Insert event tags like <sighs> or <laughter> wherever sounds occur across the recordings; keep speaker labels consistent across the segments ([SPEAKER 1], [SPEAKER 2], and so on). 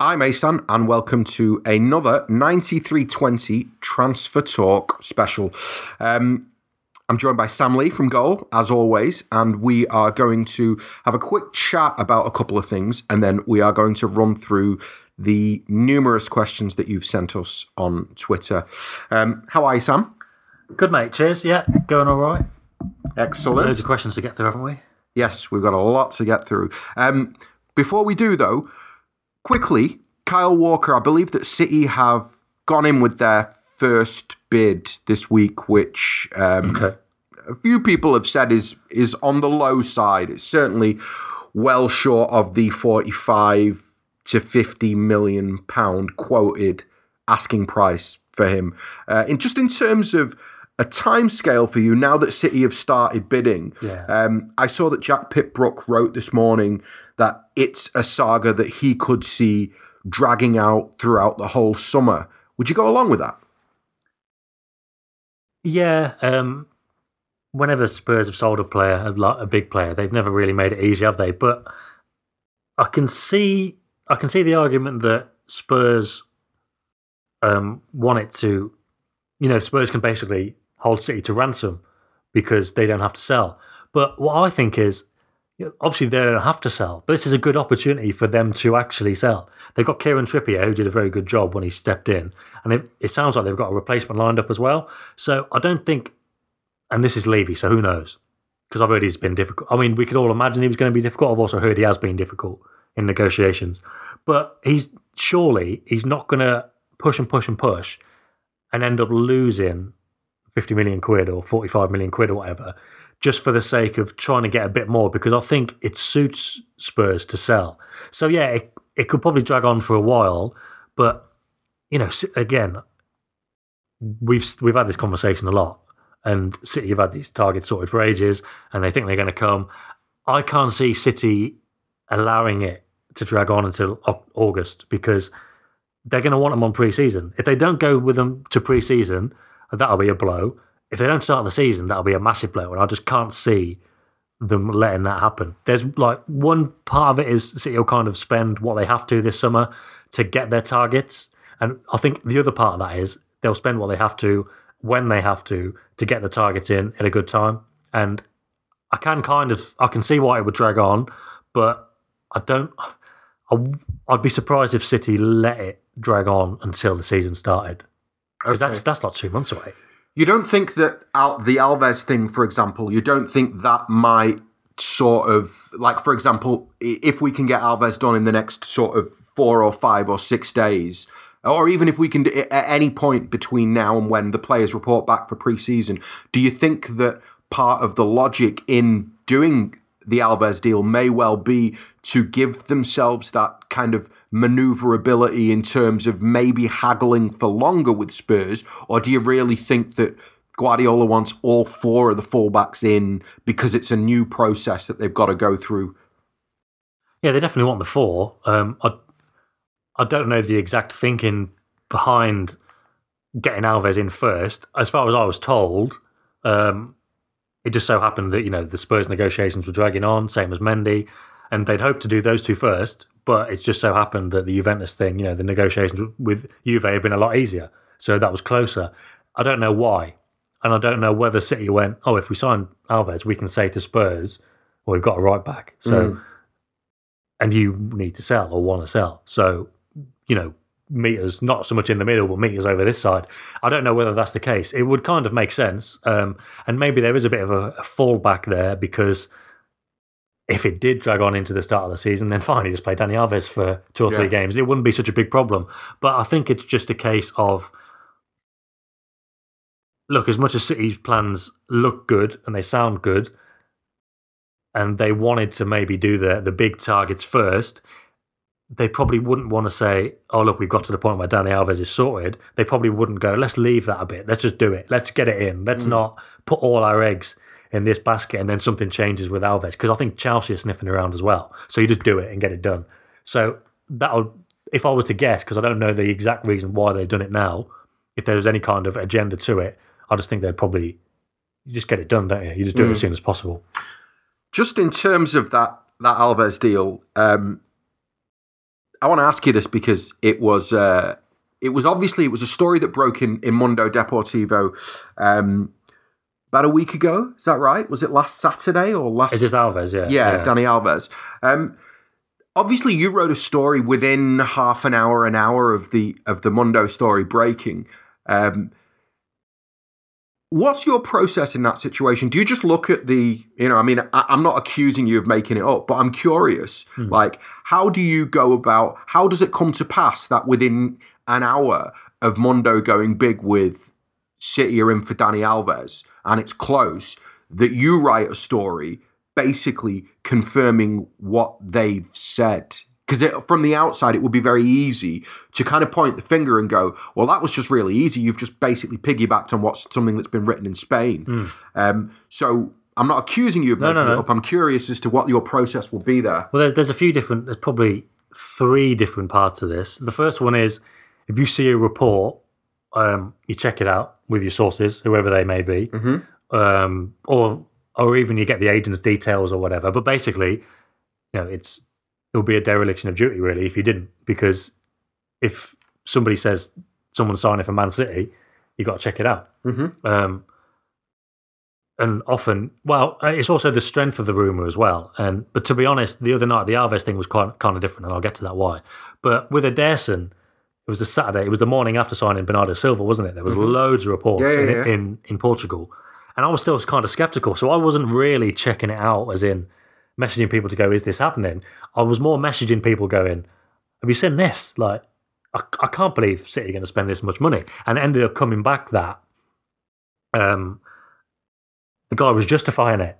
[SPEAKER 1] I'm Asan, and welcome to another 9320 Transfer Talk special. Um, I'm joined by Sam Lee from Goal, as always, and we are going to have a quick chat about a couple of things, and then we are going to run through the numerous questions that you've sent us on Twitter. Um, how are you, Sam?
[SPEAKER 2] Good, mate. Cheers. Yeah, going all right.
[SPEAKER 1] Excellent.
[SPEAKER 2] Loads of questions to get through, haven't we?
[SPEAKER 1] Yes, we've got a lot to get through. Um, before we do, though, quickly, Kyle Walker, I believe that City have gone in with their first bid this week, which um,
[SPEAKER 2] Okay.
[SPEAKER 1] a few people have said is is on the low side. It's certainly well short of the 45 to 50 million pound quoted asking price for him. Uh, in just in terms of a time scale for you now that City have started bidding.
[SPEAKER 2] Yeah.
[SPEAKER 1] Um, I saw that Jack Pitbrook wrote this morning that it's a saga that he could see dragging out throughout the whole summer. Would you go along with that?
[SPEAKER 2] Yeah. Um, whenever Spurs have sold a player, a, a big player, they've never really made it easy, have they? But I can see, I can see the argument that Spurs um, want it to, you know, Spurs can basically hold City to ransom because they don't have to sell. But what I think is, obviously they don't have to sell, but this is a good opportunity for them to actually sell. They've got Kieran Trippier, who did a very good job when he stepped in, and it, it sounds like they've got a replacement lined up as well. So I don't think, and this is Levy, so who knows? Because I've heard he's been difficult. I mean, we could all imagine he was going to be difficult. I've also heard he has been difficult in negotiations, but he's surely he's not going to push and push and push and end up losing 50 million quid or 45 million quid or whatever just for the sake of trying to get a bit more because I think it suits Spurs to sell. So yeah, it, it could probably drag on for a while, but you know, again, we've we've had this conversation a lot, and City have had these targets sorted for ages, and they think they're going to come. I can't see City allowing it to drag on until August because they're going to want them on pre-season. If they don't go with them to pre-season, that'll be a blow. If they don't start the season, that'll be a massive blow, and I just can't see them letting that happen. There's like one part of it is City will kind of spend what they have to this summer to get their targets, and I think the other part of that is they'll spend what they have to when they have to to get the targets in at a good time. And I can kind of I can see why it would drag on, but I don't. I, I'd be surprised if City let it drag on until the season started because
[SPEAKER 1] Okay.
[SPEAKER 2] that's that's not two months away.
[SPEAKER 1] You don't think that Al- the Alves thing, for example, you don't think that might sort of like, for example, if we can get Alves done in the next sort of four or five or six days, or even if we can do at any point between now and when the players report back for pre-season, do you think that part of the logic in doing the Alves deal may well be to give themselves that kind of maneuverability in terms of maybe haggling for longer with Spurs, or do you really think that Guardiola wants all four of the fullbacks in because it's a new process that they've got to go through?
[SPEAKER 2] Yeah, they definitely want the four. Um, I I don't know the exact thinking behind getting Alves in first. As far as I was told, um, it just so happened that you know the Spurs negotiations were dragging on, same as Mendy, and they'd hoped to do those two first. But it's just so happened that the Juventus thing, you know, the negotiations with Juve have been a lot easier, so that was closer. I don't know why, and I don't know whether City went, oh, if we sign Alves, we can say to Spurs, well, we've got a right back, so and you need to sell or want to sell. So, you know, meters not so much in the middle, but meters over this side. I don't know whether that's the case. It would kind of make sense, um, and maybe there is a bit of a, a fallback there because if it did drag on into the start of the season, then fine, you just play Dani Alves for two or three
[SPEAKER 1] Yeah.
[SPEAKER 2] games. It wouldn't be such a big problem. But I think it's just a case of look, as much as City's plans look good and they sound good, and they wanted to maybe do the the big targets first, they probably wouldn't want to say, "Oh, look, we've got to the point where Dani Alves is sorted." They probably wouldn't go, "Let's leave that a bit. Let's just do it. Let's get it in. Let's mm. not put all our eggs in this basket and then something changes with Alves." Because I think Chelsea are sniffing around as well. So you just do it and get it done. So that would, if I were to guess, because I don't know the exact reason why they've done it now, if there was any kind of agenda to it, I just think they'd probably you just get it done, don't you? You just do it as soon as possible.
[SPEAKER 1] Just in terms of that that Alves deal, um, I want to ask you this because it was uh, it was obviously it was a story that broke in in Mundo Deportivo um, about a week ago. Is that right? Was it last Saturday or last?
[SPEAKER 2] It's just Alves, yeah.
[SPEAKER 1] yeah, Dani Alves. Um, obviously, you wrote a story within half an hour, an hour of the of the Mundo story breaking. Um, what's your process in that situation? Do you just look at the, you know, I mean, I, am not accusing you of making it up, but I'm curious.
[SPEAKER 2] Hmm.
[SPEAKER 1] Like, how do you go about? How does it come to pass that within an hour of Mundo going big with City are in for Dani Alves and it's close, that you write a story basically confirming what they've said? Because from the outside, it would be very easy to kind of point the finger and go, "Well, that was just really easy. You've just basically piggybacked on what's something that's been written in Spain." Um, so I'm not accusing you of making
[SPEAKER 2] no, no.
[SPEAKER 1] it up. I'm curious as to what your process will be there.
[SPEAKER 2] Well, there's, there's a few different, there's probably three different parts of this. The first one is if you see a report, um, you check it out with your sources, whoever they may be, um, or or even you get the agent's details or whatever. But basically, you know, it's it would be a dereliction of duty really if you didn't, because if somebody says someone's signing for Man City, you got to check it out.
[SPEAKER 1] Mm-hmm.
[SPEAKER 2] Um, and often, well, uh, it's also the strength of the rumor as well. And but to be honest, the other night the Alves thing was quite kind of different, and I'll get to that why. But with Ederson, it was a Saturday. It was the morning after signing Bernardo Silva, wasn't it? There was loads of reports
[SPEAKER 1] Mm-hmm. Yeah, yeah,
[SPEAKER 2] in,
[SPEAKER 1] yeah.
[SPEAKER 2] in in Portugal, and I was still kind of skeptical. So I wasn't really checking it out, as in messaging people to go, "Is this happening?" I was more messaging people going, "Have you seen this?" Like, I, I can't believe City are going to spend this much money, and it ended up coming back that um, the guy was justifying it.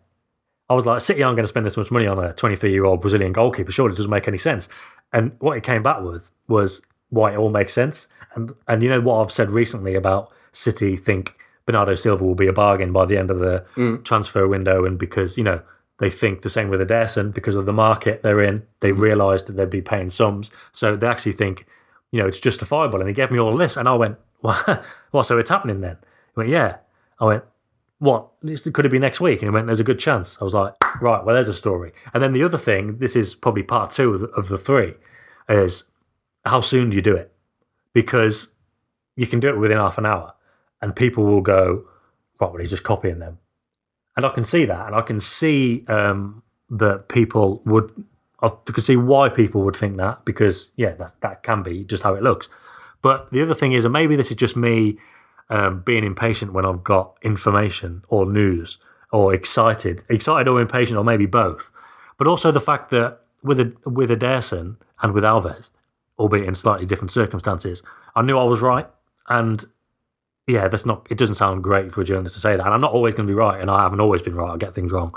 [SPEAKER 2] I was like, City aren't going to spend this much money on a 23 year old Brazilian goalkeeper. Surely it doesn't make any sense. And what it came back with was why it all makes sense. And and you know what I've said recently about City think Bernardo Silva will be a bargain by the end of the mm. transfer window, and because you know they think the same with Ederson because of the market they're in, they mm. realised that they'd be paying sums, so they actually think you know it's justifiable. And he gave me all this, and I went, <laughs> well, well so it's happening then. He went, yeah. I went, what? Could it be next week? And he went, there's a good chance. I was like, right, well, there's a story. And then the other thing, this is probably part two of the, of the three, is how soon do you do it? Because you can do it within half an hour and people will go, right, well, he's just copying them. And I can see that. And I can see um, that people would, I can see why people would think that because, yeah, that's, that can be just how it looks. But the other thing is, and maybe this is just me um, being impatient when I've got information or news or excited, excited or impatient, or maybe both. But also the fact that with a, with Ederson and with Alves, albeit in slightly different circumstances, I knew I was right. And yeah, that's not. It doesn't sound great for a journalist to say that. And I'm not always going to be right, and I haven't always been right. I get things wrong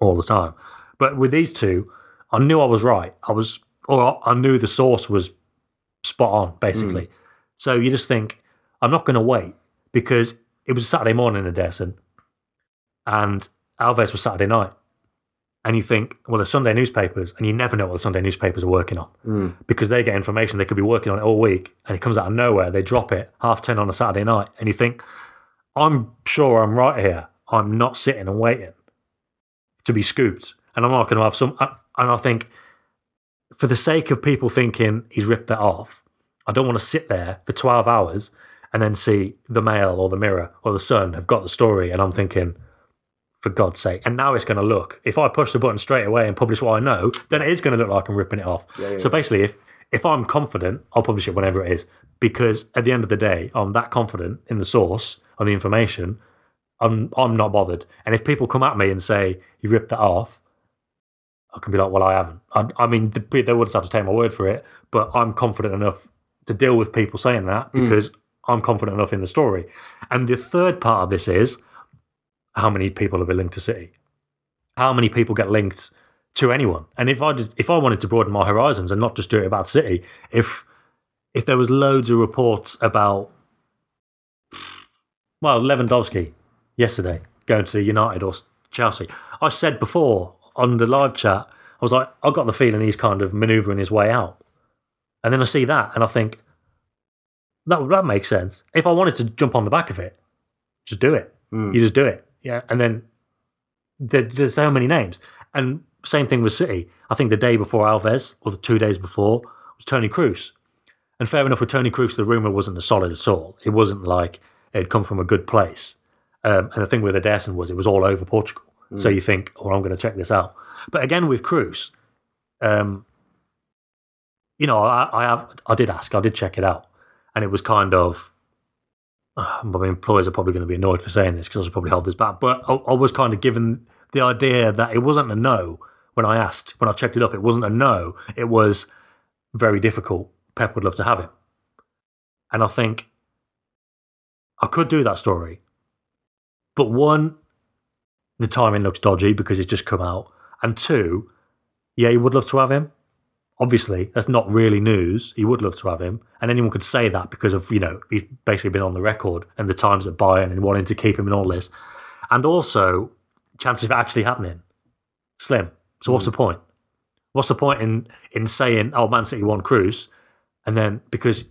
[SPEAKER 2] all the time. But with these two, I knew I was right. I was, or I knew the source was spot on, basically. Mm. So you just think, I'm not going to wait because it was Saturday morning in Ederson and Alves was Saturday night. And you think, well, the Sunday newspapers, and you never know what the Sunday newspapers are working on hmm. because they get information. They could be working on it all week and it comes out of nowhere. They drop it half 10 on a Saturday night. And you think, I'm sure I'm right here. I'm not sitting and waiting to be scooped. And I'm not going to have some. And I think, for the sake of people thinking he's ripped that off, I don't want to sit there for 12 hours and then see the Mail or the Mirror or the Sun have got the story. And I'm thinking, for God's sake. And now it's going to look, if I push the button straight away and publish what I know, then it is going to look like I'm ripping it off. So basically, if, if I'm confident, I'll publish it whenever it is. Because at the end of the day, I'm that confident in the source of the information, I'm, I'm not bothered. And if people come at me and say, you ripped that off, I can be like, well, I haven't. I, I mean, the, they would just have to take my word for it, but I'm confident enough to deal with people saying that mm. because I'm confident enough in the story. And the third part of this is how many people have been linked to City? How many people get linked to anyone? And if I just, if I wanted to broaden my horizons and not just do it about City, if if there was loads of reports about well, Lewandowski yesterday going to United or Chelsea. I said before on the live chat, I was like, I got the feeling he's kind of manoeuvring his way out. And then I see that and I think, that, that makes sense. If I wanted to jump on the back of it, just do it. Hmm. You just do it. Yeah. And then there, there's so many names. And same thing with City. I think the day before Alves or the two days before was Toni Kroos. And fair enough with Toni Kroos, the rumor wasn't as solid at all. It wasn't like it had come from a good place. Um, and the thing with Ederson was it was all over Portugal. So you think, oh, I'm going to check this out. But again, with Kroos, um, you know, I, I have, I did ask, I did check it out, and it was kind of. <sighs> My employers are probably going to be annoyed for saying this because I should probably hold this back. But I, I was kind of given the idea that it wasn't a no when I asked, when I checked it up. It wasn't a no. It was very difficult. Pep would love to have him, and I think I could do that story. But one, the timing looks dodgy because it's just come out. And two, yeah, he would love to have him. Obviously, that's not really news. He would love to have him. And anyone could say that because of, you know, he's basically been on the record and the times at Bayern and wanting to keep him in all this. And also, chances of it actually happening. Slim. So what's hmm. the point? What's the point in in saying, oh, Man City won Kroos? And then because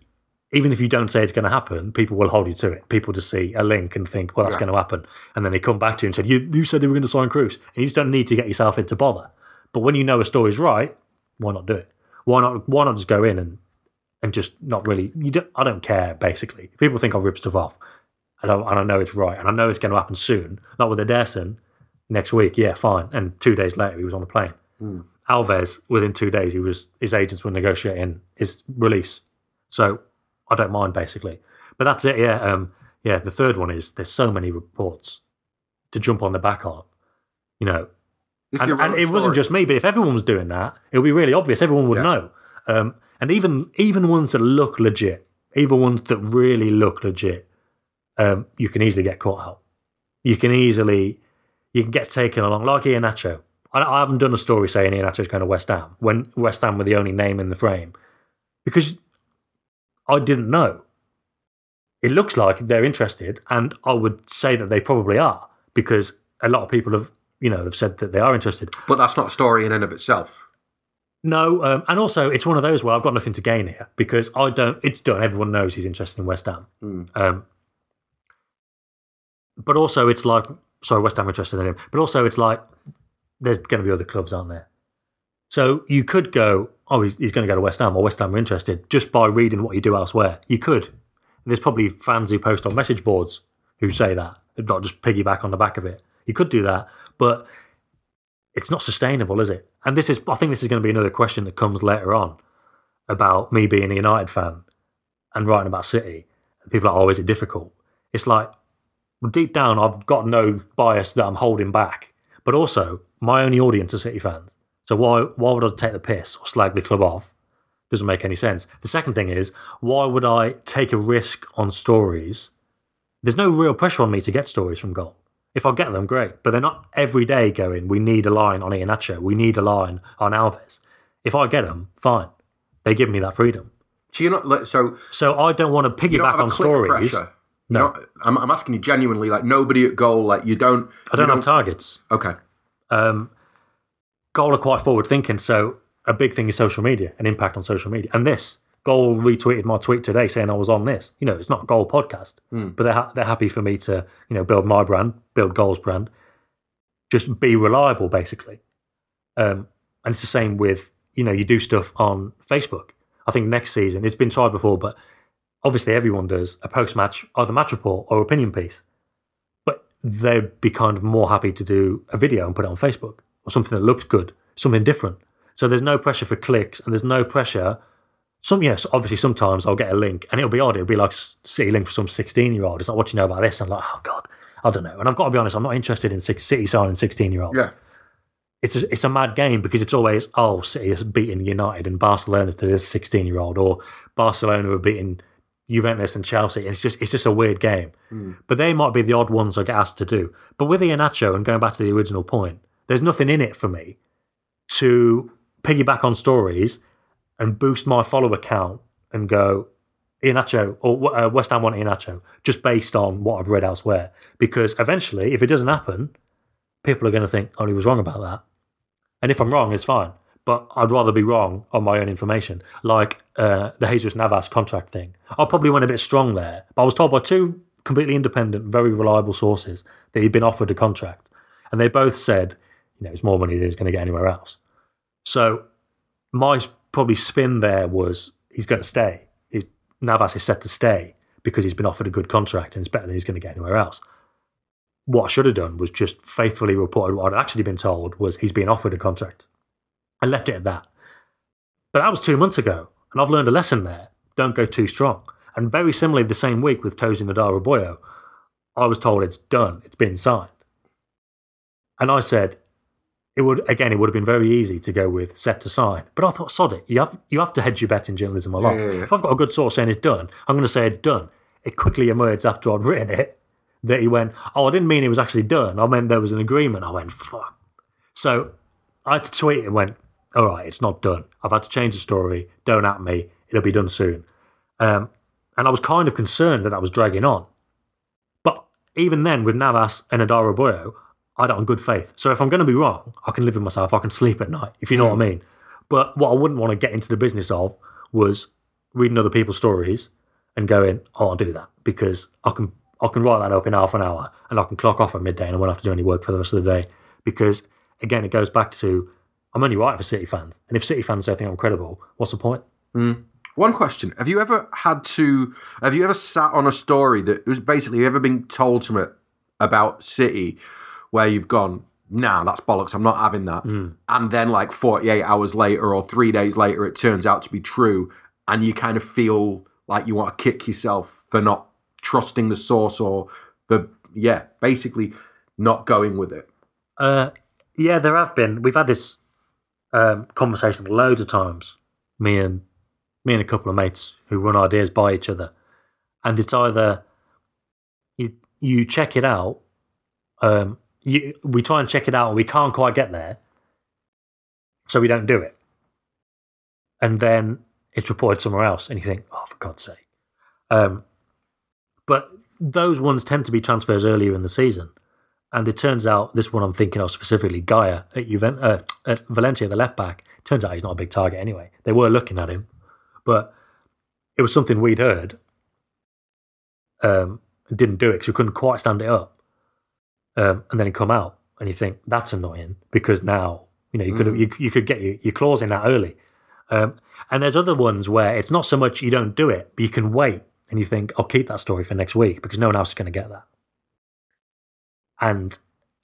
[SPEAKER 2] even if you don't say it's going to happen, people will hold you to it. People just see a link and think, well, that's
[SPEAKER 1] Yeah.
[SPEAKER 2] going to happen. And then they come back to you and say, you, you said they were going to sign Kroos. And you just don't need to get yourself into bother. But when you know a story's right, why not do it? Why not? Why not just go in and and just not really? You don't. I don't care. Basically, people think I rip stuff off, and I, and I know it's right, and I know it's going to happen soon. Not with Ederson next week. Yeah, fine. And two days later, he was on the plane. Alves, within two days, he was his agents were negotiating his release. So I don't mind basically. But that's it. Yeah. Um. Yeah. The third one is there's so many reports to jump on the back on. You know, and, and it wasn't just me, but if everyone was doing that, it would be really obvious. Everyone would
[SPEAKER 1] Yeah.
[SPEAKER 2] know. Um, and even even ones that look legit, even ones that really look legit, um, you can easily get caught out. You can easily you can get taken along, like Iheanacho. I, I haven't done a story saying Iheanacho's going to West Ham when West Ham were the only name in the frame because I didn't know. It looks like they're interested, and I would say that they probably are because a lot of people have you know have said that they are interested.
[SPEAKER 1] But that's not a story in and of itself.
[SPEAKER 2] No, um, and also it's one of those where I've got nothing to gain here because I don't. It's done. Everyone knows he's interested in West Ham. Um, but also, it's like sorry, West Ham interested in him. But also, it's like there's going to be other clubs, aren't there? So you could go, oh, he's, he's going to go to West Ham, or West Ham are interested just by reading what you do elsewhere. You could. There's probably fans who post on message boards who say that, not just piggyback on the back of it. You could do that, but it's not sustainable, is it? And this is, I think, this is going to be another question that comes later on about me being a United fan and writing about City. People are, like, oh, is it difficult? It's like, deep down, I've got no bias that I'm holding back. But also, my only audience are City fans. So why why would I take the piss or slag the club off? Doesn't make any sense. The second thing is, why would I take a risk on stories? There's no real pressure on me to get stories from goal. If I get them, great. But they're not every day going, we need a line on Iheanacho, we need a line on Alves. If I get them, fine. They give me that freedom.
[SPEAKER 1] So you're not like- so
[SPEAKER 2] So I don't want to piggyback on stories.
[SPEAKER 1] pressure.
[SPEAKER 2] No.
[SPEAKER 1] Not- I'm, I'm asking you genuinely, like nobody at goal, like you don't.
[SPEAKER 2] I don't
[SPEAKER 1] you
[SPEAKER 2] have targets.
[SPEAKER 1] Okay.
[SPEAKER 2] um, Goal are quite forward thinking. So a big thing is social media, an impact on social media. And this Goal retweeted my tweet today saying I was on this. You know, it's not a Goal podcast, but they're ha- they're happy for me to you know build my brand, build Goal's brand, just be reliable basically. Um, and it's the same with you know you do stuff on Facebook. I think next season it's been tried before, but obviously everyone does a post match either match report or opinion piece but they'd be kind of more happy to do a video and put it on Facebook or something that looks good, something different. So there's no pressure for clicks and there's no pressure. Some yes, obviously sometimes I'll get a link and it'll be odd. It'll be like City link for some 16 year old. It's like what do you know about this. I'm like, oh god, I don't know. And I've got to be honest, I'm not interested in City signing 16 year olds.
[SPEAKER 1] Yeah.
[SPEAKER 2] It's a, it's a mad game because it's always oh City has beaten United and Barcelona to this 16 year old or Barcelona have beaten Juventus and Chelsea. It's just it's just a weird game. Hmm. But they might be the odd ones I get asked to do. But with Iheanacho and going back to the original point, there's nothing in it for me to piggyback on stories and boost my follower count and go Iheanacho or uh, West Ham want Iheanacho just based on what I've read elsewhere. Because eventually, if it doesn't happen, people are going to think, oh, he was wrong about that. And if I'm wrong, it's fine. But I'd rather be wrong on my own information, like uh, the Jesus Navas contract thing. I probably went a bit strong there, but I was told by two completely independent, very reliable sources that he'd been offered a contract, and they both said, you know, it's more money than he's going to get anywhere else. So my probably spin there was he's going to stay. Navas is set to stay because he's been offered a good contract and it's better than he's going to get anywhere else. What I should have done was just faithfully reported what I'd actually been told was he's being offered a contract. I left it at that. But that was two months ago, and I've learned a lesson there. Don't go too strong. And very similarly, the same week with Tosin Adarabioyo, I was told it's done, it's been signed. And I said, it would again, it would have been very easy to go with set to sign. But I thought, sod it, you have you have to hedge your bet in journalism a lot.
[SPEAKER 1] Yeah, yeah, yeah.
[SPEAKER 2] If I've got a good source saying it's done, I'm going to say it's done. It quickly emerged after I'd written it that he went, oh, I didn't mean it was actually done. I meant there was an agreement. I went, fuck. So I had to tweet and went, all right, it's not done. I've had to change the story. Don't at me. It'll be done soon. Um, and I was kind of concerned that that was dragging on. But even then, with Navas and Adarabioyo, I it on good faith. So if I'm going to be wrong, I can live with myself. I can sleep at night, if you know what I mean. But what I wouldn't want to get into the business of was reading other people's stories and going, "Oh, I'll do that because I can I can write that up in half an hour and I can clock off at midday and I won't have to do any work for the rest of the day." Because again, it goes back to I'm only writing for City fans, and if City fans don't think I'm credible, what's the point? Mm.
[SPEAKER 1] One question: Have you ever had to? Have you ever sat on a story that was basically? Ever been told something about City where you've gone, "Nah, that's bollocks. I'm not having that," and then like 48 hours later or three days later, it turns out to be true, and you kind of feel like you want to kick yourself for not trusting the source or for yeah, basically not going with it.
[SPEAKER 2] Uh, yeah, there have been. We've had this um, conversation loads of times. Me and me and a couple of mates who run ideas by each other, and it's either you you check it out. Um, you, we try and check it out, and we can't quite get there, so we don't do it. And then it's reported somewhere else, and you think, "Oh, for God's sake!" Um, but those ones tend to be transfers earlier in the season. And it turns out this one I'm thinking of specifically, Gayà at, Juven- uh, at Valencia, the left back. Turns out he's not a big target anyway. They were looking at him, but it was something we'd heard. Um, didn't do it because we couldn't quite stand it up. Um, and then he come out, and you think that's annoying because now you know you could you, you could get your, your claws in that early. Um, and there's other ones where it's not so much you don't do it, but you can wait and you think I'll keep that story for next week because no one else is going to get that and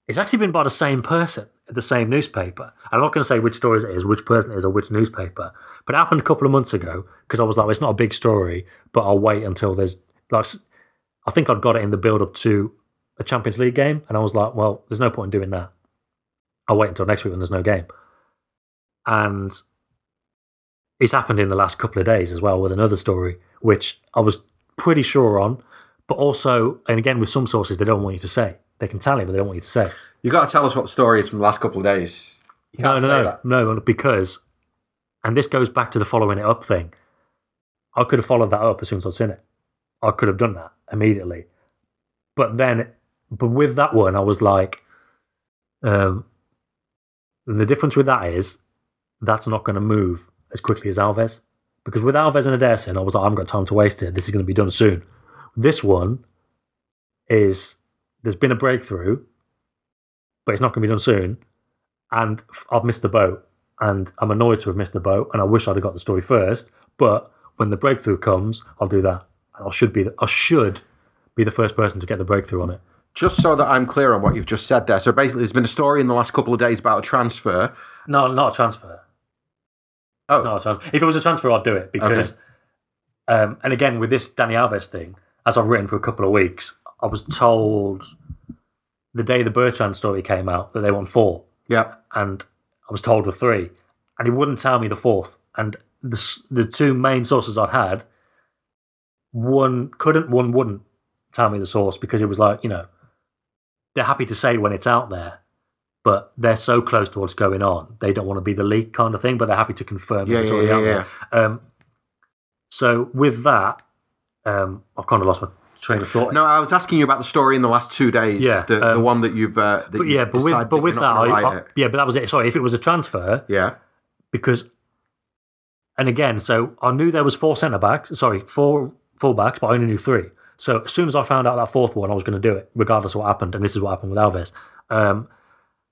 [SPEAKER 2] it's actually been by the same person at the same newspaper. I'm not going to say which stories it is, which person it is, or which newspaper, but it happened a couple of months ago because I was like, well, it's not a big story, but I'll wait until there's like, I think I'd got it in the build up to a Champions League game, and I was like, well, there's no point in doing that. I'll wait until next week when there's no game. And it's happened in the last couple of days as well with another story, which I was pretty sure on, but also, and again, with some sources, they don't want you to say. They can tell you, but they don't want you to say.
[SPEAKER 1] You've got to tell us what the story is from the last couple of days. You
[SPEAKER 2] No, no, no, no, because, and this goes back to the following it up thing. I could have followed that up as soon as I'd seen it. I could have done that immediately. But then, but with that one, I was like, um, the difference with that is that's not going to move as quickly as Alves. Because with Alves and Ederson, I was like, I haven't got time to waste it. This is going to be done soon. This one is there's been a breakthrough, but it's not going to be done soon. And I've missed the boat. And I'm annoyed to have missed the boat. And I wish I'd have got the story first. But when the breakthrough comes, I'll do that. And I should be I should be the first person to get the breakthrough on it.
[SPEAKER 1] Just so that I'm clear on what you've just said there. So basically, there's been a story in the last couple of days about a transfer.
[SPEAKER 2] No, not a transfer.
[SPEAKER 1] Oh.
[SPEAKER 2] It's not a transfer. If it was a transfer, I'd do it because, um, and again with this Dani Alves thing, as I've written for a couple of weeks, I was told the day the Bertrand story came out that they won four,
[SPEAKER 1] Yeah.
[SPEAKER 2] and I was told the three, and he wouldn't tell me the fourth. And the the two main sources I'd had, one couldn't, one wouldn't tell me the source because it was like you know, they're happy to say when it's out there, but they're so close to what's going on, they don't want to be the leak kind of thing, but they're happy to confirm
[SPEAKER 1] Yeah,
[SPEAKER 2] it's already
[SPEAKER 1] yeah,
[SPEAKER 2] out there. Um, so with that, um, I've kind of lost my train of thought.
[SPEAKER 1] No, I was asking you about the story in the last two days.
[SPEAKER 2] Yeah,
[SPEAKER 1] The, the
[SPEAKER 2] um,
[SPEAKER 1] one that you've. Uh, that
[SPEAKER 2] but yeah, but with but with that, I, I- yeah, but that was it. Sorry, if it was a transfer,
[SPEAKER 1] Yeah.
[SPEAKER 2] because and again, so I knew there was four centre backs, sorry, four full backs, but I only knew three. So as soon as I found out that fourth one, I was going to do it, regardless of what happened. And this is what happened with Alves. Um,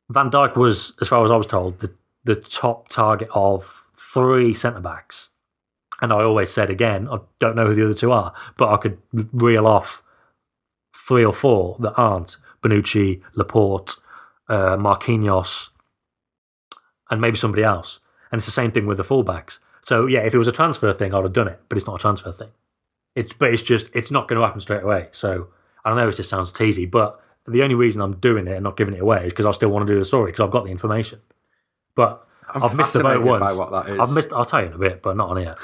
[SPEAKER 2] Van Dijk was, as far as I was told, the the top target of three centre backs, and I always said again, I don't know who the other two are, but I could reel off three or four that aren't Bonucci, Laporte, uh, Marquinhos, and maybe somebody else. And it's the same thing with the fullbacks. So yeah, if it was a transfer thing, I'd have done it, but it's not a transfer thing. It's but it's just it's not going to happen straight away. So I don't know. It just sounds teasy, but the only reason I'm doing it and not giving it away is because I still want to do the story because I've got the information. But
[SPEAKER 1] I'm
[SPEAKER 2] I've missed the boat once.
[SPEAKER 1] what that is.
[SPEAKER 2] I've missed. I'll tell you in a bit, but not on here.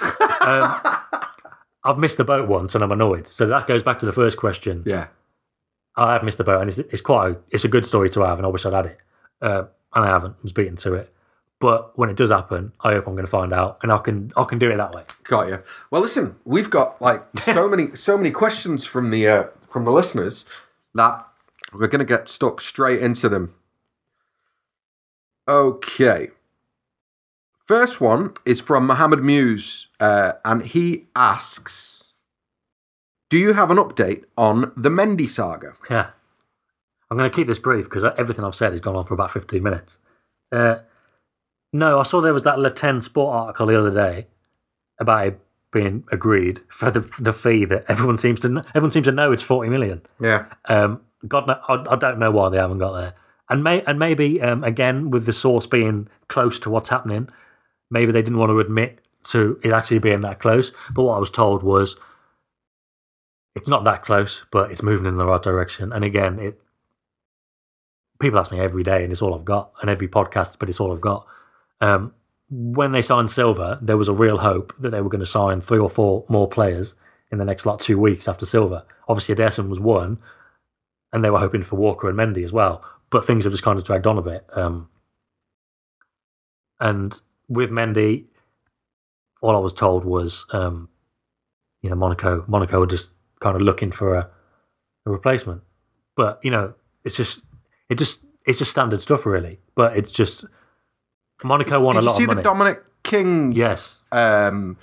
[SPEAKER 2] um, <laughs> I've missed the boat once, and I'm annoyed. So that goes back to the first question.
[SPEAKER 1] Yeah.
[SPEAKER 2] I have missed the boat, and it's, it's quite a, it's a good story to have, and I wish I'd had it, uh, and I haven't. I was beaten to it. But when it does happen, I hope I'm going to find out, and I can I can do it that way.
[SPEAKER 1] Got you. Well, listen, we've got like so many so many questions from the uh, from the listeners that we're going to get stuck straight into them. Okay. First one is from Mohammed Muse, uh, and he asks, "Do you have an update on the Mendy saga?"
[SPEAKER 2] Yeah. I'm going to keep this brief because everything I've said has gone on for about 15 minutes. Uh, no, I saw there was that Le 10 Sport article the other day about it being agreed for the the fee that everyone seems to know, everyone seems to know it's 40 million.
[SPEAKER 1] Yeah.
[SPEAKER 2] Um, God, no, I, I don't know why they haven't got there. And may and maybe um, again with the source being close to what's happening, maybe they didn't want to admit to it actually being that close. But what I was told was it's not that close, but it's moving in the right direction. And again, it people ask me every day, and it's all I've got, and every podcast, but it's all I've got. Um, when they signed Silva, there was a real hope that they were going to sign three or four more players in the next like two weeks after Silva. Obviously, Ederson was one, and they were hoping for Walker and Mendy as well. But things have just kind of dragged on a bit. Um, and with Mendy, all I was told was, um, you know, Monaco, Monaco were just kind of looking for a, a replacement. But you know, it's just, it just, it's just standard stuff, really. But it's just Monaco won
[SPEAKER 1] Did
[SPEAKER 2] a
[SPEAKER 1] you see the. Dominic King?
[SPEAKER 2] yes,
[SPEAKER 1] Um,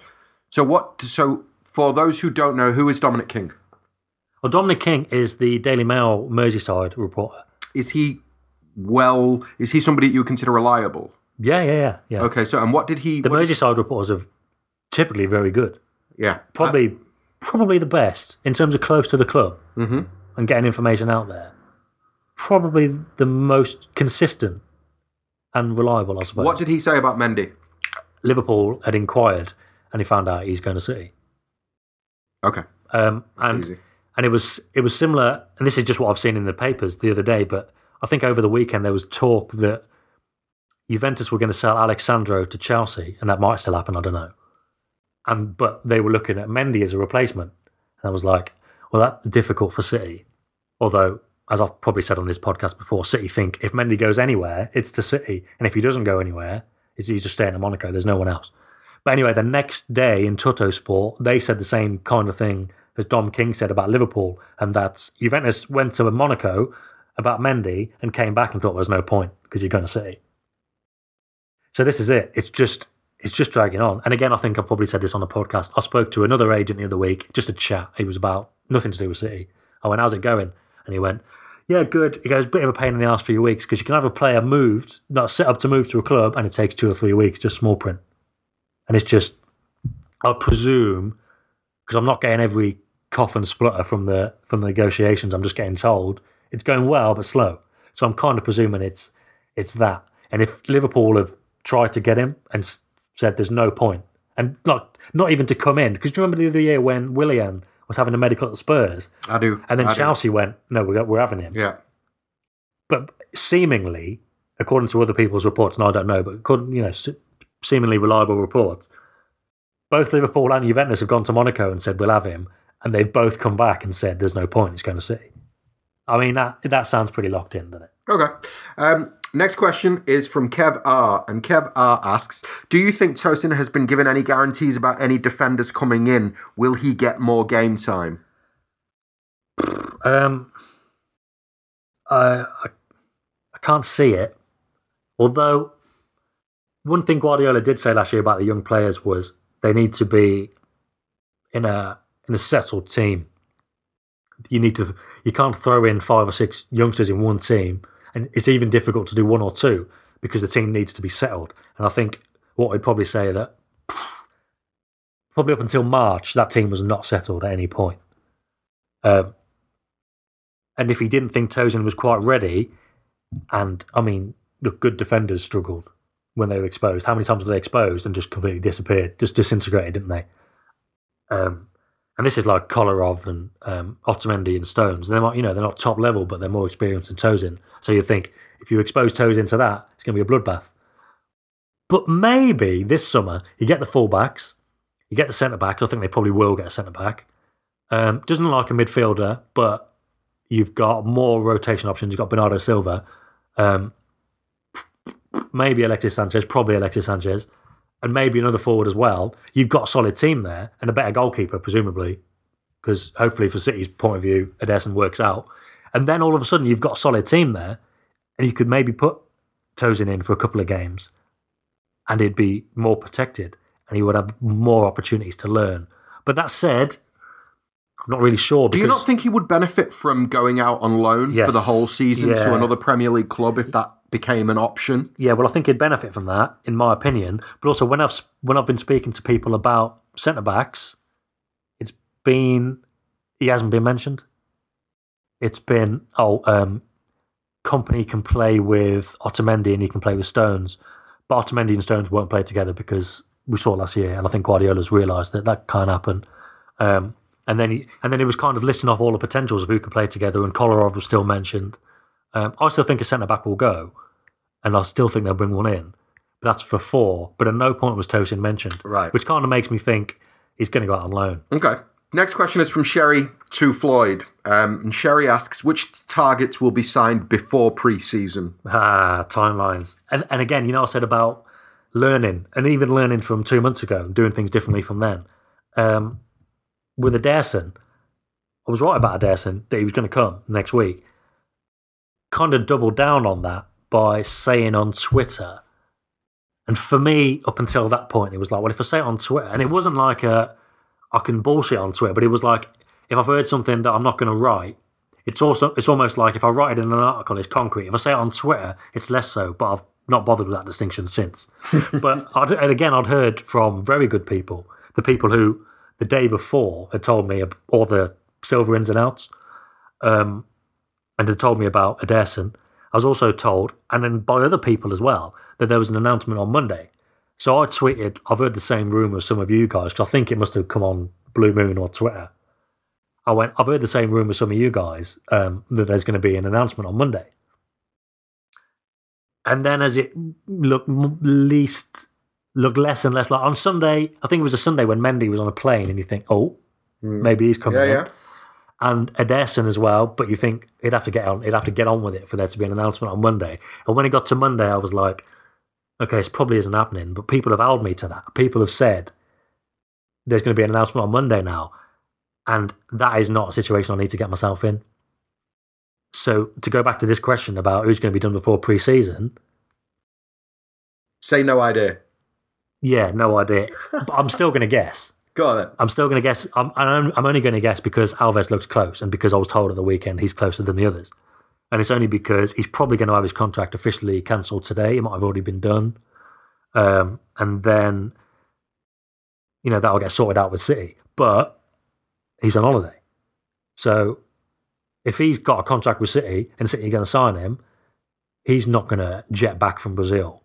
[SPEAKER 1] so what? So for those who don't know, who is Dominic King?
[SPEAKER 2] well, Dominic King is the Daily Mail Merseyside reporter.
[SPEAKER 1] Is he well? Is he somebody that you consider reliable?
[SPEAKER 2] Yeah, yeah, yeah, yeah.
[SPEAKER 1] Okay, so and what did he?
[SPEAKER 2] The Merseyside reporters are typically very good.
[SPEAKER 1] yeah,
[SPEAKER 2] Probably, probably the best in terms of close to the club
[SPEAKER 1] Mhm.
[SPEAKER 2] and getting information out there. Probably the most consistent and reliable, I suppose.
[SPEAKER 1] What did he say about Mendy?
[SPEAKER 2] Liverpool had inquired and he found out he's going to City.
[SPEAKER 1] Okay,
[SPEAKER 2] Um, and
[SPEAKER 1] easy.
[SPEAKER 2] and it was it was similar. And this is just what I've seen in the papers the other day. But I think over the weekend there was talk that Juventus were going to sell Alex Sandro to Chelsea, and that might still happen. I don't know. And but they were looking at Mendy as a replacement, and I was like, well, that's difficult for City. Although, as I've probably said on this podcast before, City think if Mendy goes anywhere, it's to City, and if he doesn't go anywhere, it's, he's just staying at Monaco. There's no one else. But anyway, the next day in Tuttosport, they said the same kind of thing as Dom King said about Liverpool, and that's Juventus went to Monaco about Mendy and came back and thought there's no point because you're going to City. So this is it. It's just it's just dragging on. And again, I think I probably said this on the podcast. I spoke to another agent the other week, just a chat. It was about nothing to do with City. I went, "How's it going?" And he went, "Yeah, good." He goes, "Bit of a pain in the ass for your weeks because you can have a player moved, not set up to move to a club, and it takes two or three weeks, just small print." And it's just, I presume, because I'm not getting every cough and splutter from the from the negotiations. I'm just getting told it's going well but slow. So I'm kind of presuming it's it's that. And if Liverpool have tried to get him and said there's no point, and not not even to come in, because do you remember the other year when Willian was having a medical at Spurs,
[SPEAKER 1] I do.
[SPEAKER 2] and then
[SPEAKER 1] I do.
[SPEAKER 2] Chelsea went, no, we're we're having him.
[SPEAKER 1] Yeah,
[SPEAKER 2] But seemingly, according to other people's reports, and I don't know, but according, you know, seemingly reliable reports, both Liverpool and Juventus have gone to Monaco and said we'll have him, and they've both come back and said there's no point. He's going to City. I mean that that sounds pretty locked in, doesn't it?
[SPEAKER 1] Okay. Um, next question is from Kev R. And Kev R asks Do you think Tosin has been given any guarantees about any defenders coming in? Will he get more game time?
[SPEAKER 2] Um, I, I I can't see it. Although one thing Guardiola did say last year about the young players was they need to be in a in a settled team. You need to you can't throw in five or six youngsters in one team, and it's even difficult to do one or two because the team needs to be settled. And I think what we'd probably say that probably up until March, that team was not settled at any point. Um, and if he didn't think Tosin was quite ready, and I mean, look, good defenders struggled when they were exposed. How many times were they exposed and just completely disappeared, just disintegrated, didn't they? Um, and this is like Kolarov and um, Otamendi and Stones. They're not, you know, they're not top level, but they're more experienced than Tosin. So you think if you expose Tosin to that, it's going to be a bloodbath. But maybe this summer you get the fullbacks, you get the centre back. I think they probably will get a centre back. Um, doesn't like a midfielder, but you've got more rotation options. You've got Bernardo Silva, um, maybe Alexis Sanchez, probably Alexis Sanchez, and maybe another forward as well. You've got a solid team there and a better goalkeeper, presumably, because hopefully, for City's point of view, Ederson works out. And then all of a sudden, you've got a solid team there, and you could maybe put Tosin in for a couple of games, and he'd be more protected, and he would have more opportunities to learn. But that said, I'm not really sure.
[SPEAKER 1] Do you not think he would benefit from going out on loan
[SPEAKER 2] Yes.
[SPEAKER 1] for the whole season to another Premier League club if that became an option?
[SPEAKER 2] Yeah, well, I think he'd benefit from that, in my opinion. But also, when I've when I've been speaking to people about centre backs, it's been he hasn't been mentioned. It's been oh, um, Kompany can play with Otamendi and he can play with Stones, but Otamendi and Stones won't play together because we saw last year, and I think Guardiola's realised that that can't happen. Um, and then he and then he was kind of listing off all the potentials of who could play together, and Kolarov was still mentioned. Um, I still think a centre back will go, and I still think they'll bring one in. But that's for four. But at no point was Tosin mentioned,
[SPEAKER 1] Right.
[SPEAKER 2] Which kind of makes me think he's going to go out on loan.
[SPEAKER 1] Okay. Next question is from Sherry to Floyd. Um, and Sherry asks, which targets will be signed before pre-season?
[SPEAKER 2] Ah, timelines. And and again, you know, I said about learning, and even learning from two months ago, and doing things differently from then. Um, with Ederson, I was right about Ederson that he was going to come next week. Kind of doubled down on that by saying on Twitter. And for me, up until that point, it was like, well, if I say it on Twitter, and it wasn't like a, I can bullshit on Twitter, but it was like, if I've heard something that I'm not going to write, it's also it's almost like if I write it in an article, it's concrete. If I say it on Twitter, it's less so. But I've not bothered with that distinction since. <laughs> but I'd, and again, I'd heard from very good people, the people who the day before had told me all the Silva ins and outs, um, and had told me about Ederson. I was also told, and then by other people as well, that there was an announcement on Monday. So I tweeted, I've heard the same rumour as some of you guys, because I think it must have come on Blue Moon or Twitter. I went, I've heard the same rumour as some of you guys um, that there's going to be an announcement on Monday. And then as it looked least, looked less and less like on Sunday, I think it was a Sunday when Mendy was on a plane, and you think, oh, maybe he's coming
[SPEAKER 1] Yeah,
[SPEAKER 2] in
[SPEAKER 1] yeah.
[SPEAKER 2] And Ederson as well. But you think he'd have to get on, he'd have to get on with it for there to be an announcement on Monday. And when it got to Monday, I was like, okay, this probably isn't happening. But people have held me to that. People have said there's going to be an announcement on Monday now, and that is not a situation I need to get myself in. So to go back to this question about who's going to be done before pre-season,
[SPEAKER 1] Say no idea.
[SPEAKER 2] yeah, no idea. but I'm still going to guess.
[SPEAKER 1] Go on then.
[SPEAKER 2] I'm still going to guess. I'm, I'm, only going to guess because Alves looks close and because I was told at the weekend he's closer than the others. And it's only because he's probably going to have his contract officially cancelled today. It might have already been done. Um, and then, you know, that'll get sorted out with City. But he's on holiday. So if he's got a contract with City and City are going to sign him, he's not going to jet back from Brazil.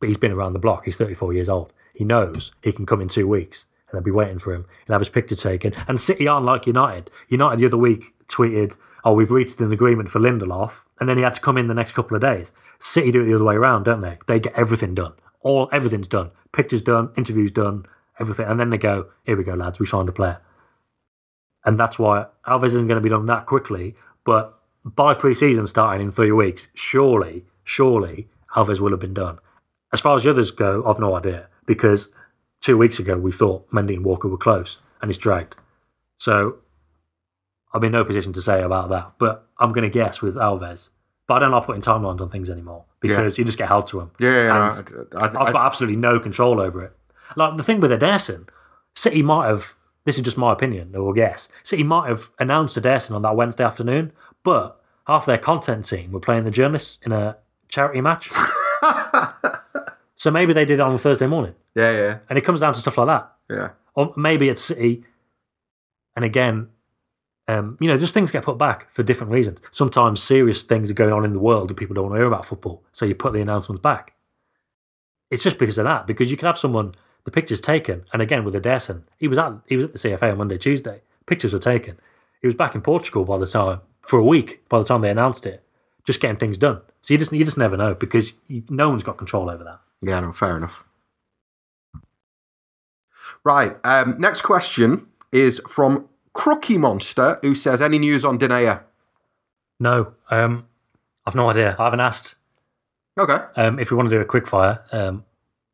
[SPEAKER 2] But he's been around the block. He's 34 years old. He knows he can come in two weeks and they'll be waiting for him. He'll have his picture taken. And City aren't like United. United the other week tweeted, oh, we've reached an agreement for Lindelof. And then he had to come in the next couple of days. City do it the other way around, don't they? They get everything done. All Everything's done. Pictures done, interviews done, everything. And then they go, here we go, lads, we signed a player. And that's why Alves isn't going to be done that quickly. But by pre-season starting in three weeks, surely, surely Alves will have been done. As far as the others go, I've no idea because two weeks ago we thought Mendy and Walker were close, and it's dragged. So I'm in no position to say about that, but I'm going to guess with Alves. But I don't like putting timelines on things anymore because you just get held to them.
[SPEAKER 1] Yeah, yeah, I,
[SPEAKER 2] I've got absolutely no control over it. Like the thing with Ederson, City might have. This is just my opinion or guess. City might have announced Ederson on that Wednesday afternoon, but half their content team were playing the journalists in a charity match. <laughs> so maybe they did it on a Thursday morning,
[SPEAKER 1] Yeah, yeah,
[SPEAKER 2] and it comes down to stuff like that.
[SPEAKER 1] yeah.
[SPEAKER 2] Or maybe it's City, and again, um, you know, just things get put back for different reasons. Sometimes serious things are going on in the world and people don't want to hear about football, so you put the announcements back. It's just because of that. Because you can have someone, the pictures taken, and again with Ederson, he was at he was at the CFA on Monday, Tuesday. Pictures were taken. He was back in Portugal by the time for a week by the time they announced it, just getting things done. So you just you just never know because you, no one's got control over that.
[SPEAKER 1] Yeah, no, fair enough. Right. Um, next question is from Crookie Monster, who says, "Any news on Denayer?"
[SPEAKER 2] No, um, I've no idea. I haven't asked.
[SPEAKER 1] Okay.
[SPEAKER 2] Um, if we want to do a quick fire, um,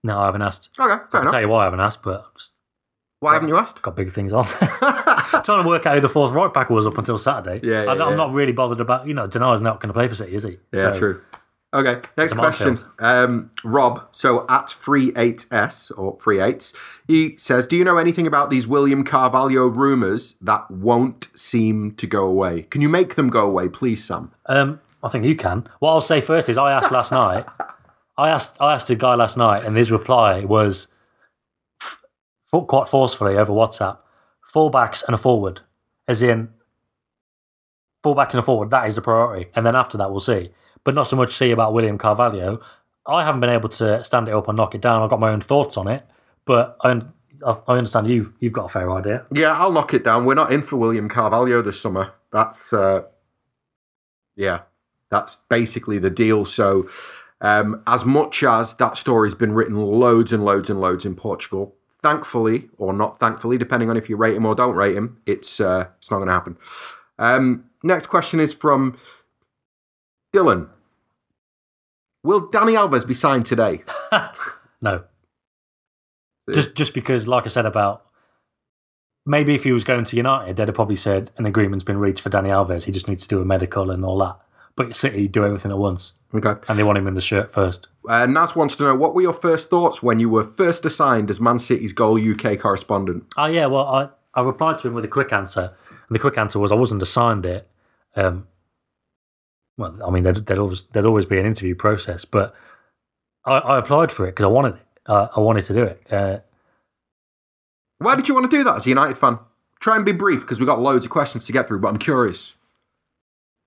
[SPEAKER 2] no, I haven't asked.
[SPEAKER 1] Okay. Fair
[SPEAKER 2] I'll
[SPEAKER 1] enough.
[SPEAKER 2] tell you why I haven't asked, but I've just
[SPEAKER 1] Why haven't you asked?
[SPEAKER 2] got big things on. <laughs> Trying to work out who the fourth right back was up until Saturday.
[SPEAKER 1] Yeah, yeah,
[SPEAKER 2] I,
[SPEAKER 1] yeah.
[SPEAKER 2] am not really bothered about. You know, Denayer's not going to play for City, is he?
[SPEAKER 1] Yeah,
[SPEAKER 2] So,
[SPEAKER 1] true. Okay, next question. Um, Rob, so at free eight s or free eights, he says, "Do you know anything about these William Carvalho rumors that won't seem to go away? Can you make them go away, please, Sam?"
[SPEAKER 2] Um, I think you can. What I'll say first is I asked last <laughs> night. I asked I asked a guy last night, and his reply was quite forcefully over WhatsApp: fullbacks and a forward, as in fullbacks and a forward. That is the priority, and then after that we'll see. But not so much see about William Carvalho. I haven't been able to stand it up and knock it down. I've got my own thoughts on it, but I, I I understand you. You've got a fair idea.
[SPEAKER 1] Yeah, I'll knock it down. We're not in for William Carvalho this summer. That's uh, yeah, that's basically the deal. So, um, as much as that story's been written loads and loads and loads in Portugal, thankfully or not thankfully, depending on if you rate him or don't rate him, it's uh, it's not going to happen. Um, next question is from Dylan. Will Dani Alves be signed today? <laughs>
[SPEAKER 2] No. Just just because, like I said about maybe if he was going to United, they'd have probably said an agreement's been reached for Dani Alves. He just needs to do a medical and all that. But City do everything at once,
[SPEAKER 1] Okay.
[SPEAKER 2] and they want him in the shirt first.
[SPEAKER 1] Uh, Naz wants to know what were your first thoughts when you were first assigned as Man City's goal UK correspondent?
[SPEAKER 2] Oh yeah, well I, I replied to him with a quick answer, and the quick answer was I wasn't assigned it. Um, well, I mean there'd, there'd always there'd always be an interview process, but I, I applied for it because I wanted it. Uh, I wanted to do it. Uh,
[SPEAKER 1] Why did you want to do that as a United fan? Try and be brief because we've got loads of questions to get through, but I'm curious.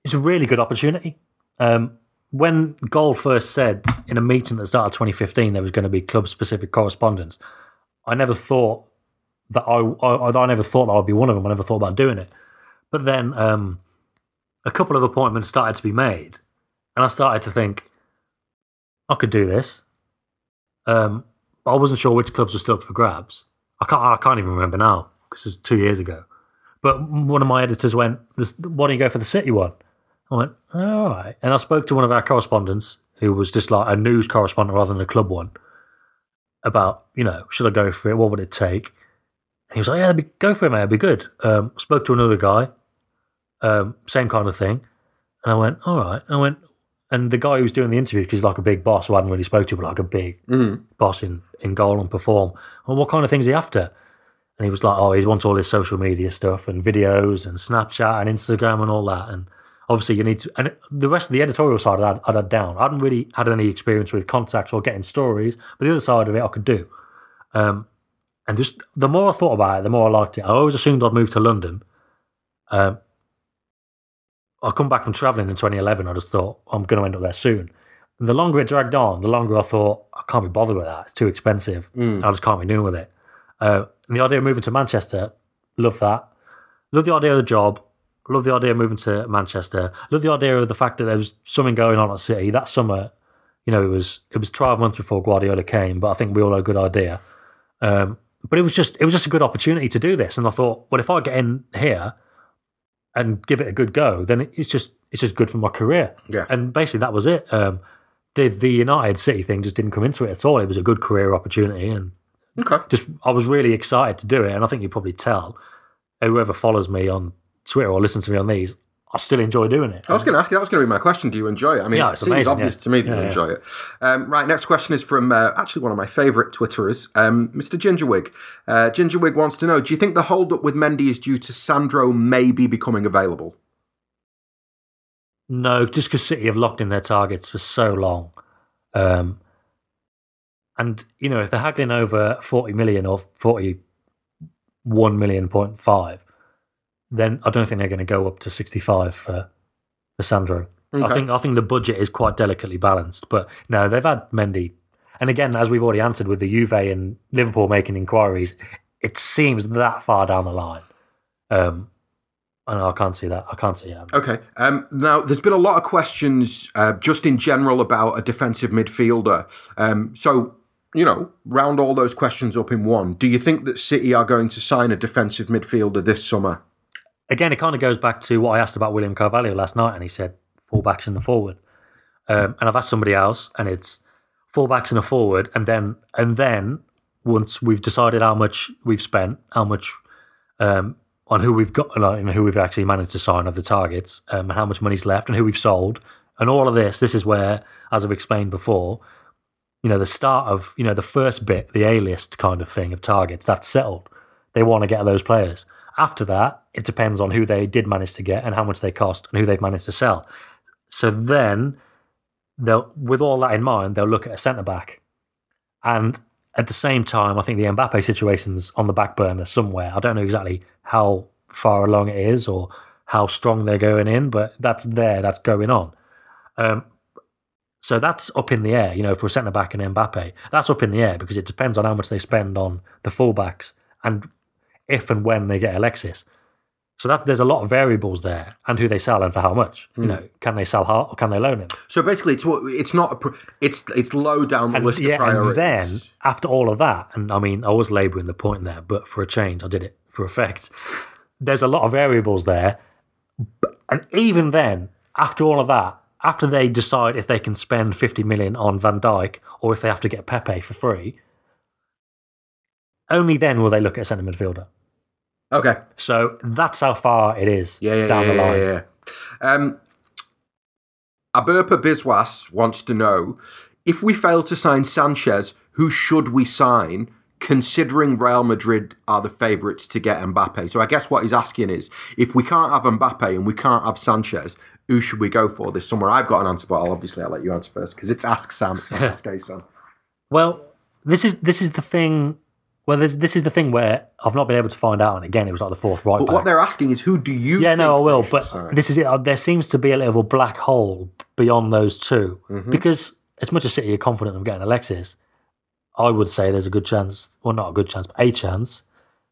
[SPEAKER 2] it's a really good opportunity. Um, when Goal first said in a meeting at the start of 2015 there was going to be club specific correspondence, I never thought that I, I I never thought that I'd be one of them. I never thought about doing it. But then um, a couple of appointments started to be made, and I started to think I could do this. Um, I wasn't sure which clubs were still up for grabs. I can't I can't even remember now because it was two years ago. But one of my editors went, "This- "Why don't you go for the City one?" I went, oh, all right. And I spoke to one of our correspondents who was just like a news correspondent rather than a club one about, you know, should I go for it? What would it take? And he was like, yeah, be, go for it, mate. It'd be good. Um, spoke to another guy, um, same kind of thing. And I went, all right. I went, and the guy who was doing the interview, because he's like a big boss who I hadn't really spoke to, but like a big boss in, in goal and perform. Well, what kind of things he after? And he was like, oh, he wants all his social media stuff and videos and Snapchat and Instagram and all that. And obviously, you need to. And the rest of the editorial side, I'd, I'd had down. I hadn't really had any experience with contacts or getting stories, but the other side of it, I could do. Um, and just the more I thought about it, the more I liked it. I always assumed I'd move to London. Um, I come back from travelling in 2011. I just thought I'm going to end up there soon. And the longer it dragged on, the longer I thought I can't be bothered with that. It's too expensive. I just can't be doing with it. Uh, and the idea of moving to Manchester, love that. Love the idea of the job. Love the idea of moving to Manchester. Love the idea of the fact that there was something going on at City that summer. You know, it was it was 12 months before Guardiola came, but I think we all had a good idea. Um, but it was just it was just a good opportunity to do this, and I thought, well, if I get in here and give it a good go, then it's just it's just good for my career.
[SPEAKER 1] Yeah.
[SPEAKER 2] And basically, that was it. Um, the the United City thing just didn't come into it at all. It was a good career opportunity, and
[SPEAKER 1] Okay.
[SPEAKER 2] just I was really excited to do it. And I think you probably tell whoever follows me on Twitter or listens to me on these, I still enjoy doing it.
[SPEAKER 1] I was going to ask you, that was going to be my question. Do you enjoy it? I mean,
[SPEAKER 2] Yeah,
[SPEAKER 1] it seems
[SPEAKER 2] amazing,
[SPEAKER 1] obvious
[SPEAKER 2] yeah.
[SPEAKER 1] to me that
[SPEAKER 2] Yeah,
[SPEAKER 1] you enjoy it. Um, right, next question is from uh, actually one of my favourite Twitterers, um, Mr. Gingerwig. Uh, Gingerwig wants to know Do you think the hold up with Mendy is due to Sandro maybe becoming available?
[SPEAKER 2] No, just because City have locked in their targets for so long. Um, And you know, if they're haggling over forty million or forty one million point five, then I don't think they're going to go up to sixty five for for Sandro. I think I think the budget is quite delicately balanced. But no, they've had Mendy, and again, as we've already answered with the Juve and Liverpool making inquiries, it seems that far down the line. Um, and I can't see that. I can't see that.
[SPEAKER 1] Okay. Um, now, there's been a lot of questions uh, just in general about a defensive midfielder. Um, so, you know, round all those questions up in one. Do you think that City are going to sign a defensive midfielder this summer?
[SPEAKER 2] Again, it kind of goes back to what I asked about William Carvalho last night, and he said fullbacks and a forward. Um, and I've asked somebody else, and it's fullbacks and a forward, and then and then once we've decided how much we've spent, how much um, on who we've got, and who we've actually managed to sign of the targets, um, and how much money's left, and who we've sold, and all of this. This is where, as I've explained before, you know, the start of you know the first bit, the A list kind of thing of targets, that's settled. They want to get those players. After that, it depends on who they did manage to get and how much they cost and who they've managed to sell. So then, they'll, with all that in mind, they'll look at a centre back, and at the same time, I think the Mbappe situation's on the back burner somewhere. I don't know exactly how far along it is or how strong they're going in, but that's there, that's going on. Um, so that's up in the air, you know, for a centre back and Mbappe. That's up in the air because it depends on how much they spend on the fullbacks and if and when they get Alexis. So that there's a lot of variables there, and who they sell and for how much. You mm. know, can they sell Hart or can they loan him?
[SPEAKER 1] So basically, it's what- it's not a pr- it's it's low down the
[SPEAKER 2] And,
[SPEAKER 1] list
[SPEAKER 2] yeah,
[SPEAKER 1] of priorities.
[SPEAKER 2] and then after all of that, and I mean, I was labouring the point there, but for a change, I did it for effect. There's a lot of variables there, and even then, after all of that, after they decide if they can spend 50 million on Van Dijk or if they have to get Pepe for free, only then will they look at a centre midfielder.
[SPEAKER 1] Okay,
[SPEAKER 2] So that's how far it is
[SPEAKER 1] yeah, yeah,
[SPEAKER 2] down
[SPEAKER 1] yeah,
[SPEAKER 2] the line.
[SPEAKER 1] yeah, yeah. Um, Aberpa Biswas wants to know if we fail to sign Sanchez, who should we sign? Considering Real Madrid are the favourites to get Mbappe, so I guess what he's asking is, if we can't have Mbappe and we can't have Sanchez, who should we go for this summer? I've got an answer, but I'll obviously I'll let you answer first because it's Ask Sam, it's not <laughs> Ask Asan.
[SPEAKER 2] Well, this is this is the thing. Well, this this is the thing where I've not been able to find out, and again, it was like the fourth right
[SPEAKER 1] But
[SPEAKER 2] back.
[SPEAKER 1] what they're asking is, who do you?
[SPEAKER 2] Yeah, no, I will. But
[SPEAKER 1] sign?
[SPEAKER 2] this is it. Uh, There seems to be a little black hole beyond those 2
[SPEAKER 1] Mm-hmm.
[SPEAKER 2] because as much as City are confident of getting Alexis, I would say there's a good chance, well, not a good chance, but a chance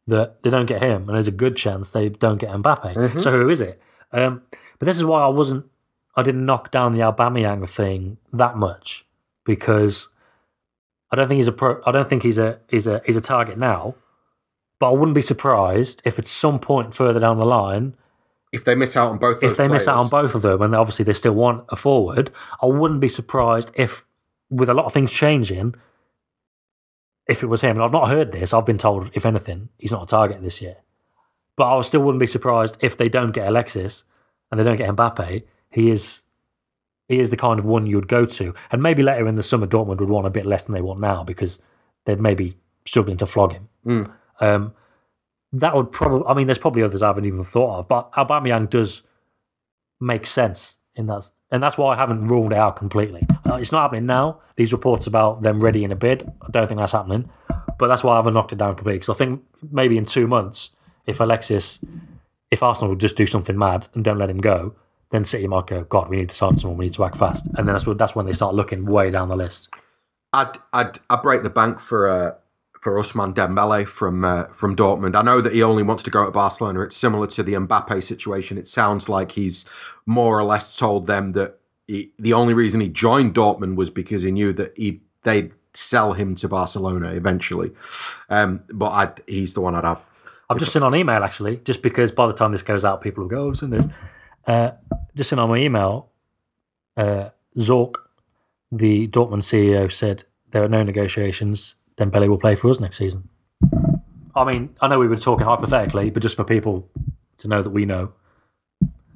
[SPEAKER 2] that they don't get him, and there's a good chance they don't get Mbappe.
[SPEAKER 1] Mm-hmm.
[SPEAKER 2] So who is it? Um, but this is why I wasn't, I didn't knock down the Aubameyang thing that much because I don't think he's a pro. I don't think he's a he's a he's a target now. But I wouldn't be surprised if at some point further down the line
[SPEAKER 1] if they miss out on both,
[SPEAKER 2] if they miss out on both of them, and obviously they still want a forward, I wouldn't be surprised if, with a lot of things changing, if it was him. And I've not heard this. I've been told, if anything, he's not a target this year. But I still wouldn't be surprised if they don't get Alexis and they don't get Mbappe. He is, he is the kind of one you would go to, and maybe later in the summer, Dortmund would want a bit less than they want now because they're maybe struggling to flog him.
[SPEAKER 1] Mm.
[SPEAKER 2] Um, that would probably. I mean, there's probably others I haven't even thought of, but Aubameyang does make sense in that, and that's why I haven't ruled it out completely. Uh, it's not happening now. These reports about them ready in a bid, I don't think that's happening, but that's why I haven't knocked it down completely. Because I think maybe in two months, if Alexis, if Arsenal would just do something mad and don't let him go, then City might go, God, we need to sign someone. We need to act fast, and then that's when that's when they start looking way down the list.
[SPEAKER 1] I'd I'd I'd break the bank for uh, for Ousmane Dembele from uh, from Dortmund. I know that he only wants to go to Barcelona. It's similar to the Mbappe situation. It sounds like he's more or less told them that he, the only reason he joined Dortmund was because he knew that he they'd sell him to Barcelona eventually. Um, but I'd, he's the one I'd have.
[SPEAKER 2] I've just seen on email actually, just because by the time this goes out, people will go, "Oh, I've seen this." Uh, just seen on my email, uh, Zorc, the Dortmund CEO, said there are no negotiations. Dembele will play for us next season. I mean, I know we were talking hypothetically, but just for people to know that we know,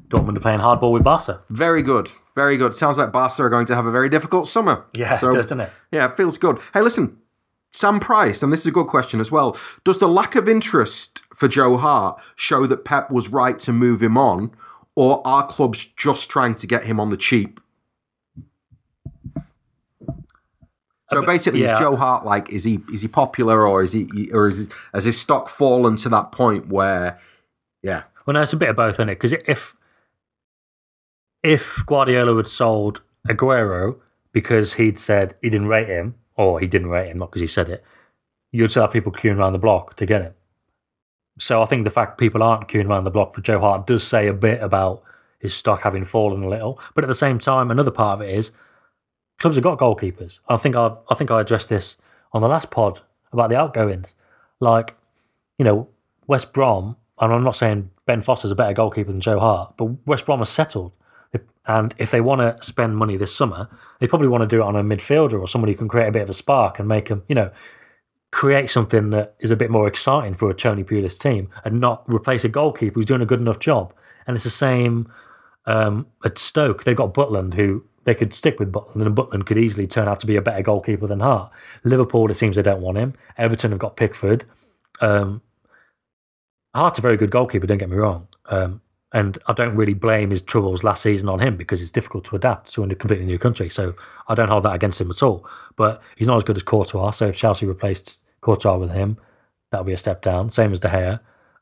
[SPEAKER 2] Dortmund are playing hardball with Barca.
[SPEAKER 1] Very good, very good. Sounds like Barca are going to have a very difficult summer.
[SPEAKER 2] Yeah,
[SPEAKER 1] So-
[SPEAKER 2] does, doesn't it?
[SPEAKER 1] Yeah, it feels good. Hey, listen, Sam Price, and this is a good question as well. Does the lack of interest for Joe Hart show that Pep was right to move him on, or are clubs just trying to get him on the cheap? So uh, basically,
[SPEAKER 2] yeah.
[SPEAKER 1] is Joe Hart like is he is he popular or is he or is has his stock fallen to that point where yeah
[SPEAKER 2] Well, no, it's a bit of both, isn't it? Because if if Guardiola had sold Aguero because he'd said he didn't rate him, or he didn't rate him, not because he said it, you'd still have people queuing around the block to get him. So I think the fact people aren't queuing around the block for Joe Hart does say a bit about his stock having fallen a little. But at the same time, another part of it is clubs have got goalkeepers. I think I I think I addressed this on the last pod about the outgoings. Like, you know, West Brom, and I'm not saying Ben Foster's a better goalkeeper than Joe Hart, but West Brom has settled. And if they want to spend money this summer, they probably want to do it on a midfielder or somebody who can create a bit of a spark and make them, you know, create something that is a bit more exciting for a Tony Pulis team and not replace a goalkeeper who's doing a good enough job. And it's the same um, at Stoke. They've got Butland, who they could stick with Butland, and Butland could easily turn out to be a better goalkeeper than Hart. Liverpool, it seems they don't want him. Everton have got Pickford. Um, Hart's a very good goalkeeper, don't get me wrong. Um, and I don't really blame his troubles last season on him because it's difficult to adapt to a completely new country. So I don't hold that against him at all. But he's not as good as Courtois. So if Chelsea replaced Courtois with him, that would be a step down. Same as De Gea.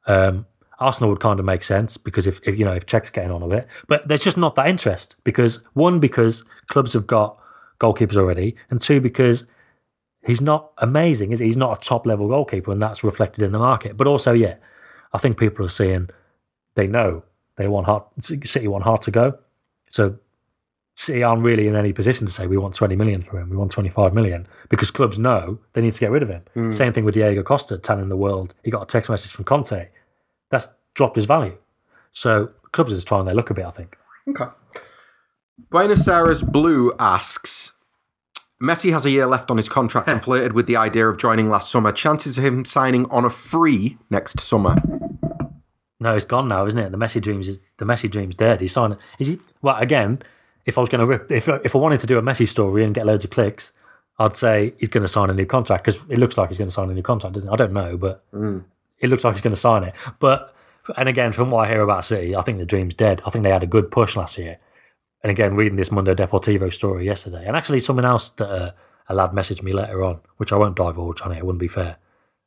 [SPEAKER 2] Um, Arsenal would kind of make sense because if, if you know if Cech's getting on a bit, but there's just not that interest because one because clubs have got goalkeepers already, and two because he's not amazing. Is he? He's not a top level goalkeeper, and that's reflected in the market. But also, yeah, I think people are seeing they know they want Hart, City want Hart to go, so City aren't really in any position to say we want 20 million for him, we want 25 million because clubs know they need to get rid of him. Hmm. Same thing with Diego Costa telling the world he got a text message from Conte that's dropped his value. So clubs are just trying their luck a bit, I think.
[SPEAKER 1] okay. Buenos Aires Blue asks. Messi has a year left on his contract and <laughs> flirted with the idea of joining last summer. Chances of him signing on a free next summer.
[SPEAKER 2] No, it's gone now, isn't it? The Messi dreams is the Messi dream's dead. He's signed. Is he? Well, again, if I was going to rip, if if I wanted to do a Messi story and get loads of clicks, I'd say he's going to sign a new contract because it looks like he's going to sign a new contract, doesn't it? I don't know, but it looks like he's going to sign it. But and again, from what I hear about City, I think the dream's dead. I think they had a good push last year. And again, reading this Mundo Deportivo story yesterday, and actually something else that uh, a lad messaged me later on, which I won't divulge on it. It wouldn't be fair.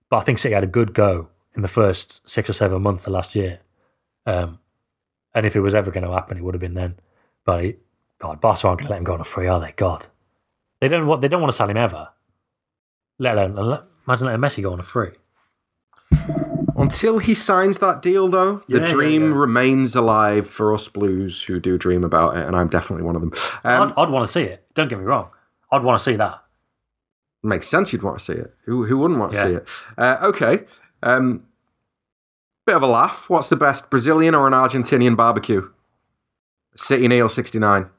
[SPEAKER 2] But I think City had a good go in the first six or seven months of last year. Um, and if it was ever going to happen, it would have been then. But he, God, Barca aren't going to let him go on a free, are they? God, they don't want they don't want to sell him ever. Let alone imagine letting Messi go on a free.
[SPEAKER 1] Until he signs that deal, though, the
[SPEAKER 2] Yeah, yeah,
[SPEAKER 1] dream
[SPEAKER 2] yeah.
[SPEAKER 1] remains alive for us Blues who do dream about it, and I'm definitely one of them. Um,
[SPEAKER 2] I'd, I'd want to see it. Don't get me wrong. I'd want to see that.
[SPEAKER 1] makes sense you'd want to see it. Who, who wouldn't want to
[SPEAKER 2] Yeah.
[SPEAKER 1] see it? Uh, okay. Um, bit of a laugh. What's the best, Brazilian or an Argentinian barbecue? City Neil 69.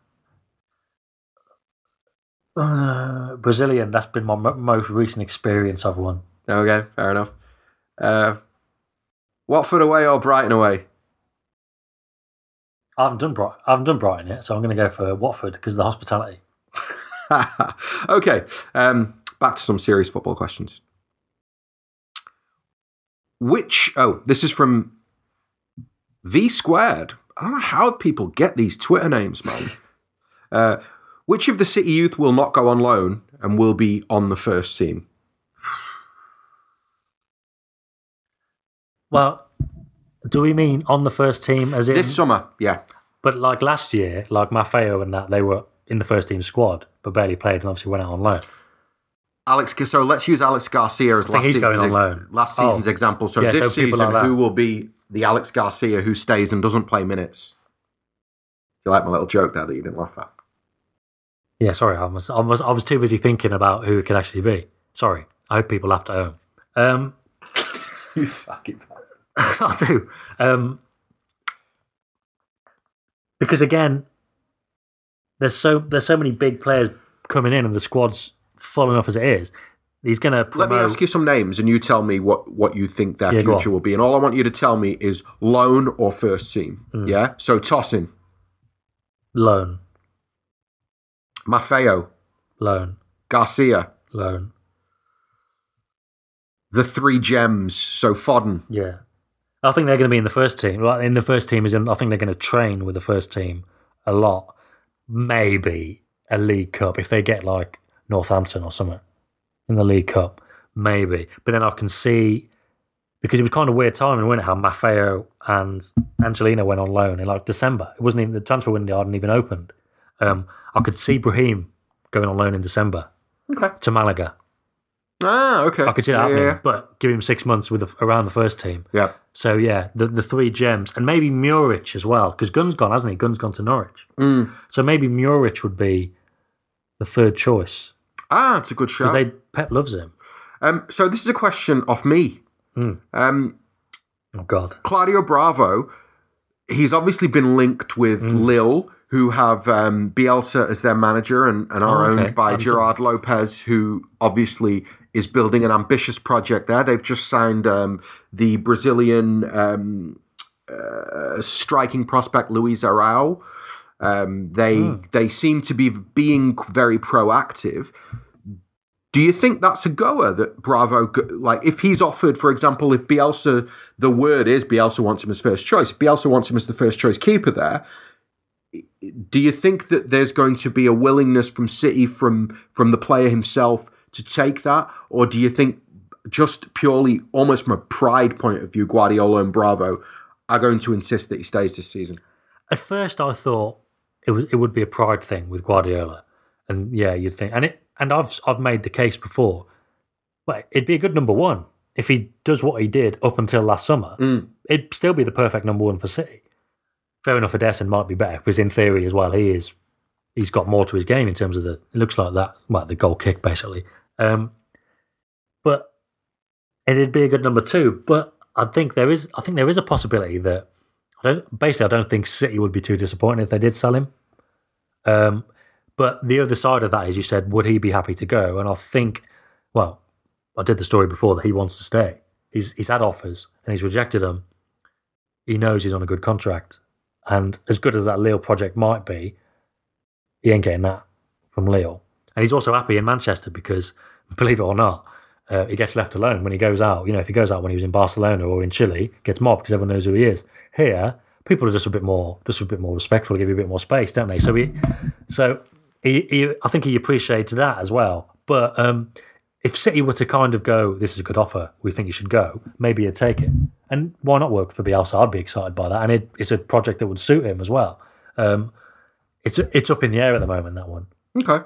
[SPEAKER 2] Uh, Brazilian. That's been my mo- most recent experience of one.
[SPEAKER 1] Okay, fair enough. Uh, Watford away or Brighton away?
[SPEAKER 2] I haven't done Brighton. I haven't done Brighton yet, so I'm going to go for Watford because of the hospitality. <laughs>
[SPEAKER 1] okay, um, back to some serious football questions. Which, oh, this is from V Squared. I don't know how people get these Twitter names, man. <laughs> uh, which of the City youth will not go on loan and will be on the first team?
[SPEAKER 2] Well, do we mean on the first team as in?
[SPEAKER 1] This summer, yeah.
[SPEAKER 2] but like last year, like Maffeo and that, they were in the first team squad, but barely played and obviously went out on loan.
[SPEAKER 1] Alex, so let's use Alex Garcia as last season's,
[SPEAKER 2] going on loan.
[SPEAKER 1] last
[SPEAKER 2] Oh.
[SPEAKER 1] example. So
[SPEAKER 2] Yeah,
[SPEAKER 1] this
[SPEAKER 2] so
[SPEAKER 1] season,
[SPEAKER 2] like
[SPEAKER 1] who will be the Alex Garcia who stays and doesn't play minutes? You like my little joke there that you didn't laugh at?
[SPEAKER 2] Yeah, sorry, I was, I was I was too busy thinking about who it could actually be. Sorry, I hope people laughed at home. Um, <laughs>
[SPEAKER 1] You sucky bastard. <laughs>
[SPEAKER 2] I do. Um, because again, there's so there's so many big players coming in, and the squad's full enough as it is. He's going to
[SPEAKER 1] Let me ask you some names, and you tell me what, what you think their
[SPEAKER 2] Yeah,
[SPEAKER 1] future will be. And all I want you to tell me is loan or first team.
[SPEAKER 2] Hmm.
[SPEAKER 1] Yeah. So Tosin
[SPEAKER 2] loan,
[SPEAKER 1] Maffeo,
[SPEAKER 2] loan,
[SPEAKER 1] Garcia,
[SPEAKER 2] loan.
[SPEAKER 1] the three gems. So Foden.
[SPEAKER 2] Yeah, I think they're going to be in the first team. Well, in the first team is in. I think they're going to train with the first team a lot. Maybe a League Cup if they get like Northampton or something in the League Cup, maybe. But then I can see because it was kind of weird timing, wasn't it? How Maffeo and Angelino went on loan in like December. It wasn't even the transfer window hadn't even opened. Um, I could see Brahim going on loan in December
[SPEAKER 1] Okay.
[SPEAKER 2] to Malaga.
[SPEAKER 1] Ah, okay.
[SPEAKER 2] I could see that
[SPEAKER 1] yeah,
[SPEAKER 2] happening,
[SPEAKER 1] Yeah.
[SPEAKER 2] but give him six months with the, around the first team.
[SPEAKER 1] yeah.
[SPEAKER 2] So yeah, the the three gems and maybe Muric as well because Gunn's gone, hasn't he? Gunn's gone to Norwich.
[SPEAKER 1] Mm.
[SPEAKER 2] So maybe Muric would be the third choice
[SPEAKER 1] Ah, it's a good
[SPEAKER 2] because
[SPEAKER 1] shout.
[SPEAKER 2] they Pep loves him.
[SPEAKER 1] Um, so this is a question off me.
[SPEAKER 2] Hmm.
[SPEAKER 1] Um,
[SPEAKER 2] Oh God,
[SPEAKER 1] Claudio Bravo, he's obviously been linked with
[SPEAKER 2] Hmm.
[SPEAKER 1] Lille, who have um, Bielsa as their manager and, and are
[SPEAKER 2] Oh, okay.
[SPEAKER 1] owned by
[SPEAKER 2] I'm
[SPEAKER 1] Gerard Lopez, who obviously is building an ambitious project there. They've just signed um, the Brazilian um, uh, striking prospect Luiz Araújo. Um, they
[SPEAKER 2] Hmm.
[SPEAKER 1] they seem to be being very proactive. Do you think that's a goer that Bravo, like if he's offered, for example, if Bielsa, the word is Bielsa wants him as first choice, if Bielsa wants him as the first choice keeper there, do you think that there's going to be a willingness from City, from from the player himself to take that? Or do you think just purely, almost from a pride point of view, Guardiola and Bravo are going to insist that he stays this season?
[SPEAKER 2] at first I thought it was it would be a pride thing with Guardiola, and yeah, you'd think, and it and I've I've made the case before, but it'd be a good number one if he does what he did up until last summer.
[SPEAKER 1] Mm.
[SPEAKER 2] It'd still be the perfect number one for City. Fair enough, Ederson might be better because in theory as well, he is he's got more to his game in terms of the it looks like that well the goal kick basically. Um, but it'd be a good number two. But I think there is I think there is a possibility that I don't basically I don't think City would be too disappointed if they did sell him. Um, but the other side of that is you said would he be happy to go? And I think well, I did the story before that he wants to stay. He's he's had offers and he's rejected them. He knows he's on a good contract. And as good as that Lille project might be, he ain't getting that from Lille. And he's also happy in Manchester because, <laughs> believe it or not, uh, he gets left alone when he goes out. You know, if he goes out when he was in Barcelona or in Chile, gets mobbed because everyone knows who he is. Here, people are just a bit more, just a bit more respectful, give you a bit more space, don't they? So he, so he, he I think he appreciates that as well. But um, if City were to kind of go, this is a good offer, we think you should go, maybe he'd take it. And why not work for Bielsa? I'd be excited by that. And it, it's a project that would suit him as well. Um, it's it's up in the air at the moment, that one.
[SPEAKER 1] Okay.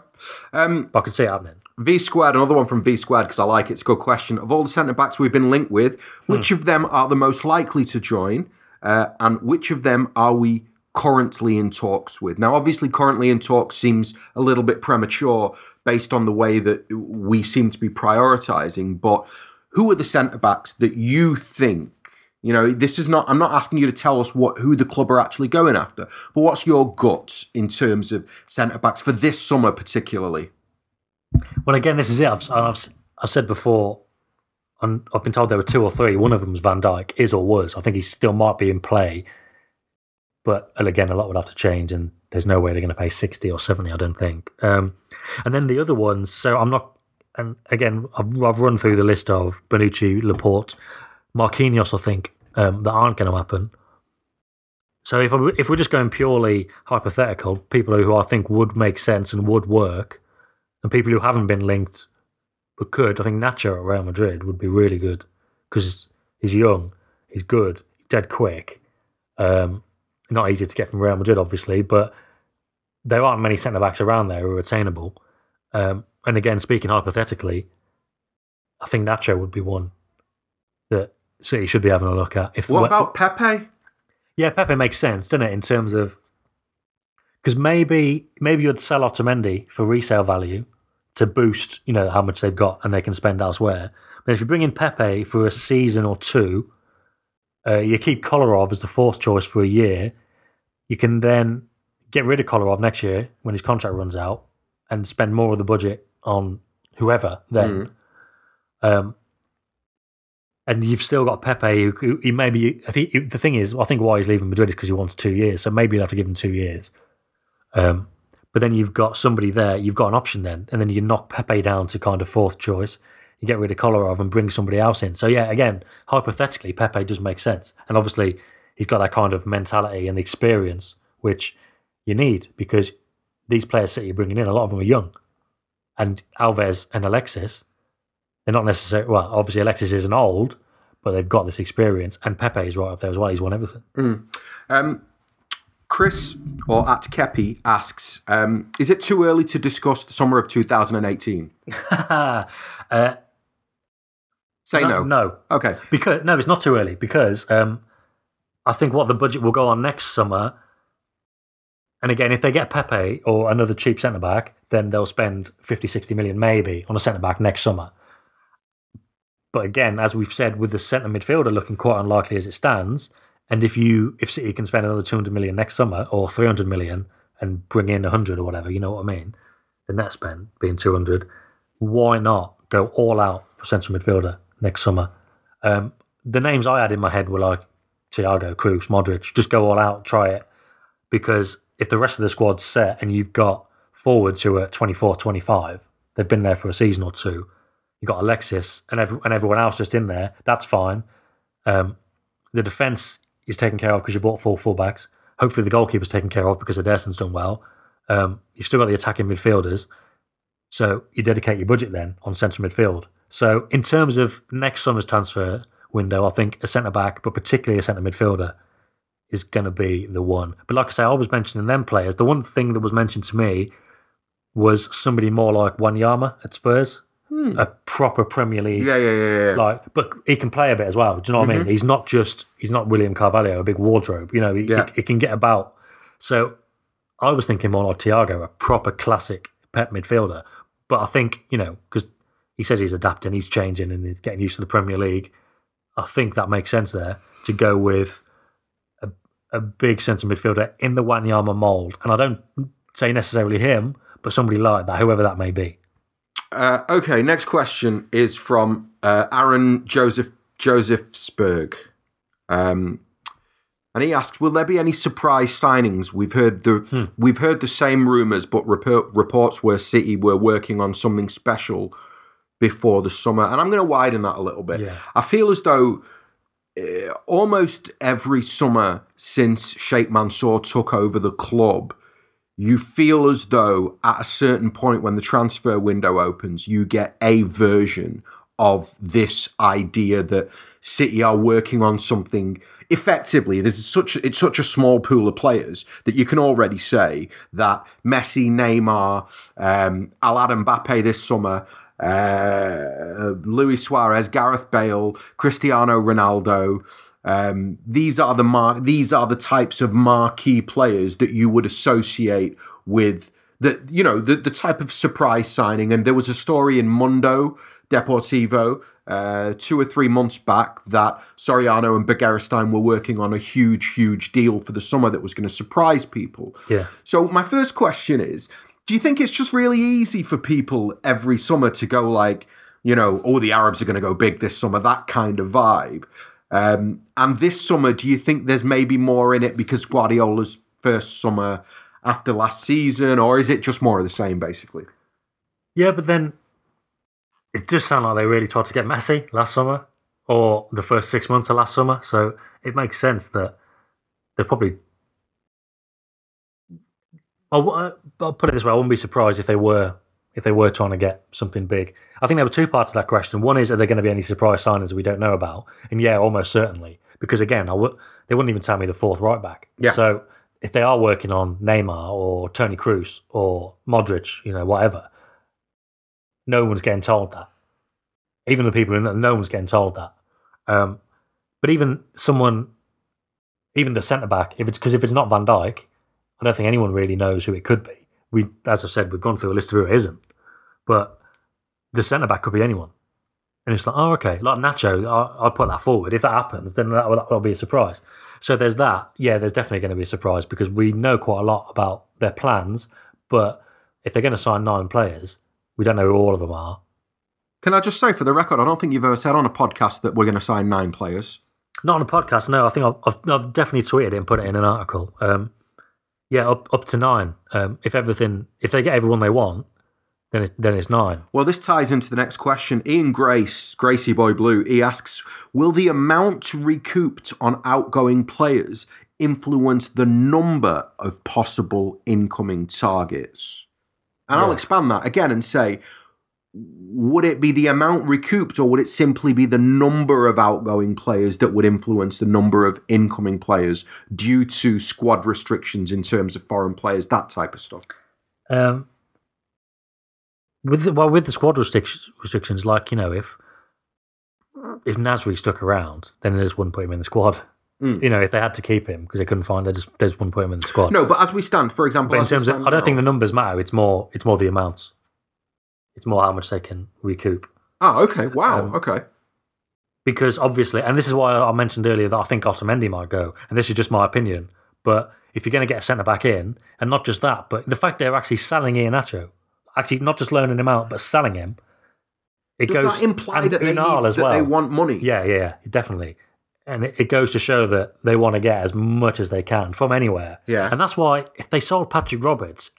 [SPEAKER 1] Um,
[SPEAKER 2] But I could see it happening.
[SPEAKER 1] V Squared, another one from V Squared because I like it. It's a good question. Of all the centre backs we've been linked with, which of them are the most likely to join, uh, and which of them are we currently in talks with? Now, obviously, currently in talks seems a little bit premature based on the way that we seem to be prioritising. But who are the centre backs that you think? You know, this is not. I'm not asking you to tell us what who the club are actually going after, but what's your guts in terms of centre backs for this summer, particularly?
[SPEAKER 2] Well, again, this is it. I've, I've, I've said before, and I've been told there were two or three. One of them was Van Dijk, is or was. I think he still might be in play. But again, a lot would have to change, and there's no way they're going to pay 60 or 70, I don't think. Um, and then the other ones, so I'm not, and again, I've, I've run through the list of Bonucci, Laporte, Marquinhos, I think, um, that aren't going to happen. So if, I, if we're just going purely hypothetical, people who I think would make sense and would work, and people who haven't been linked but could, I think Nacho at Real Madrid would be really good because he's young, he's good, he's dead quick. Um, not easy to get from Real Madrid, obviously, but there aren't many centre backs around there who are attainable. Um, and again, speaking hypothetically, I think Nacho would be one that City should be having a look at. If
[SPEAKER 1] What about Pepe?
[SPEAKER 2] yeah, Pepe makes sense, doesn't it? In terms of because maybe maybe you'd sell Otamendi for resale value to boost, you know, how much they've got and they can spend elsewhere. But if you bring in Pepe for a season or two, uh, you keep Kolarov as the fourth choice for a year. You can then get rid of Kolarov next year when his contract runs out and spend more of the budget on whoever then. Um, and you've still got Pepe, who, who he maybe. I think the thing is, I think why he's leaving Madrid is because he wants two years. So maybe you'll have to give him two years. Um, but then you've got somebody there. You've got an option then, and then you knock Pepe down to kind of fourth choice. Get rid of Kolarov and bring somebody else in. So yeah, again, hypothetically, Pepe does make sense, and obviously he's got that kind of mentality and experience which you need because these players that you're bringing in, a lot of them are young. and Alves and Alexis, they're not necessarily well. Obviously, Alexis isn't old, but they've got this experience, and Pepe is right up there as well. He's won everything.
[SPEAKER 1] Um, Chris or at Kepi asks, um, is it too early to discuss the summer of 2018? <laughs>
[SPEAKER 2] uh,
[SPEAKER 1] Say no.
[SPEAKER 2] no, no,
[SPEAKER 1] Okay.
[SPEAKER 2] because no, it's not too early because um, I think what the budget will go on next summer. And again, if they get Pepe or another cheap centre back, then they'll spend 50, 60 million maybe on a centre back next summer. But again, as we've said, with the centre midfielder looking quite unlikely as it stands, and if you if City can spend another 200 million next summer or 300 million and bring in 100 or whatever, you know what I mean? The net spend being 200, why not go all out for central midfielder next summer? Um, the names I had in my head were like Thiago, Kroos, Modric. Just go all out, try it. Because if the rest of the squad's set and you've got forwards who are 24, 25, they've been there for a season or two, you've got Alexis and, and everyone else just in there, that's fine. Um, the defence is taken care of because you bought four fullbacks. Hopefully, the goalkeeper's taken care of because Ederson's done well. Um, you've still got the attacking midfielders. So you dedicate your budget then on central midfield. So in terms of next summer's transfer window, I think a centre back, but particularly a centre midfielder, is going to be the one. But like I say, I was mentioning them players. The one thing that was mentioned to me was somebody more like Wanyama at Spurs, hmm. a proper Premier League
[SPEAKER 1] Yeah, yeah, yeah, yeah.
[SPEAKER 2] like, but he can play a bit as well. Do you know what I mean? Mm-hmm. He's not just he's not William Carvalho, a big wardrobe. You know, he,
[SPEAKER 1] Yeah.
[SPEAKER 2] he, he can get about. So I was thinking more like Thiago, a proper classic Pep midfielder. But I think you know because he says he's adapting, he's changing, and he's getting used to the Premier League. I think that makes sense there to go with a, a big centre midfielder in the Wanyama mould, and I don't say necessarily him, but somebody like that, whoever that may be.
[SPEAKER 1] Uh, okay, next question is from uh, Aaron Joseph Josephsberg. Um, and he asks, "Will there be any surprise signings? We've heard the we've heard the same rumors, but report, reports were City were working on something special before the summer." And I'm going to widen that a little bit.
[SPEAKER 2] Yeah.
[SPEAKER 1] I feel as though uh, almost every summer since Sheikh Mansour took over the club, you feel as though at a certain point when the transfer window opens, you get a version of this idea that City are working on something effectively. There's such it's such a small pool of players that you can already say that Messi, Neymar, um, Alad Mbappe this summer. Uh, Luis Suarez, Gareth Bale, Cristiano Ronaldo, um, these are the mar- these are the types of marquee players that you would associate with the you know the the type of surprise signing. And there was a story in Mundo Deportivo uh, two or three months back that Soriano and Begiristain were working on a huge, huge deal for the summer that was going to surprise people.
[SPEAKER 2] Yeah.
[SPEAKER 1] So my first question is, do you think it's just really easy for people every summer to go like, you know, oh, the Arabs are going to go big this summer, that kind of vibe? Um, and this summer, do you think there's maybe more in it because Guardiola's first summer after last season, or is it just more of the same, basically?
[SPEAKER 2] Yeah, but then it does sound like they really tried to get Messi last summer or the first six months of last summer. So it makes sense that they're probably. I'll, uh, I'll put it this way: I wouldn't be surprised if they were if they were trying to get something big. I think there were two parts to that question. One is, are there going to be any surprise signings that we don't know about? And yeah, almost certainly, because again, I would they wouldn't even tell me the fourth right back.
[SPEAKER 1] Yeah.
[SPEAKER 2] So if they are working on Neymar or Toni Kroos or Modric, you know, whatever, no one's getting told that. Even the people in no one's getting told that. Um, but even someone, even the centre back, if it's because if it's not Van Dijk, I don't think anyone really knows who it could be. We, as I said, we've gone through a list of who it isn't, but the centre back could be anyone. And it's like, oh, okay, like Nacho, I'll put that forward. If that happens, then that will, that'll be a surprise. So there's that. Yeah, there's definitely going to be a surprise because we know quite a lot about their plans. But if they're going to sign nine players, we don't know who all of them are.
[SPEAKER 1] Can I just say, for the record, I don't think you've ever said on a podcast that we're going to sign nine players.
[SPEAKER 2] Not on a podcast, no. I think I've, I've, I've definitely tweeted it and put it in an article. Um, yeah, up up to nine. Um, if everything, if they get everyone they want, then it's, then it's nine.
[SPEAKER 1] Well, this ties into the next question. Ian Grace, Gracie Boy Blue, he asks Will the amount recouped on outgoing players influence the number of possible incoming targets? And I'll expand that again and say, would it be the amount recouped or would it simply be the number of outgoing players that would influence the number of incoming players due to squad restrictions in terms of foreign players, that type of stuff?
[SPEAKER 2] Um, with the, well, with the squad restrictions, restrictions, like you know, if if Nasri stuck around, then they just wouldn't put him in the squad.
[SPEAKER 1] Mm.
[SPEAKER 2] You know, if they had to keep him because they couldn't find, they just they just wouldn't put him in the squad.
[SPEAKER 1] No, but as we stand, for example,
[SPEAKER 2] but in terms of, I don't think the numbers matter. It's more, it's more the amounts. It's more how much they can recoup.
[SPEAKER 1] Oh, okay. Wow.
[SPEAKER 2] Um,
[SPEAKER 1] okay.
[SPEAKER 2] because obviously, and this is why I mentioned earlier that I think Otamendi might go, and this is just my opinion. But if you're going to get a centre back in, and not just that, but the fact they're actually selling Iheanacho, actually not just loaning him out, but selling him, it
[SPEAKER 1] Does
[SPEAKER 2] goes
[SPEAKER 1] that imply
[SPEAKER 2] and
[SPEAKER 1] that, they, need,
[SPEAKER 2] as
[SPEAKER 1] that
[SPEAKER 2] well.
[SPEAKER 1] they want money?
[SPEAKER 2] yeah, yeah, yeah, definitely. And it, it goes to show that they want to get as much as they can from anywhere.
[SPEAKER 1] Yeah.
[SPEAKER 2] And that's why if they sold Patrick Roberts,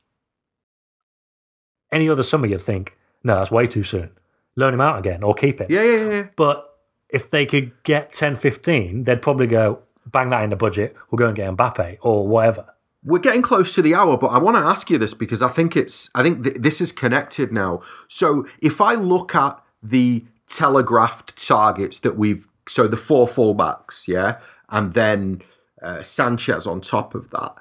[SPEAKER 2] any other summer you'd think, no, that's way too soon. Loan him out again or keep.
[SPEAKER 1] Yeah, yeah, yeah, yeah.
[SPEAKER 2] But if they could get 10, 15, they'd probably go, bang that in the budget, we'll go and get Mbappe or whatever.
[SPEAKER 1] We're getting close to the hour, but I want to ask you this because I think it's I think th- this is connected now. So if I look at the telegraphed targets that we've so the four fullbacks, yeah, and then uh, Sanchez on top of that,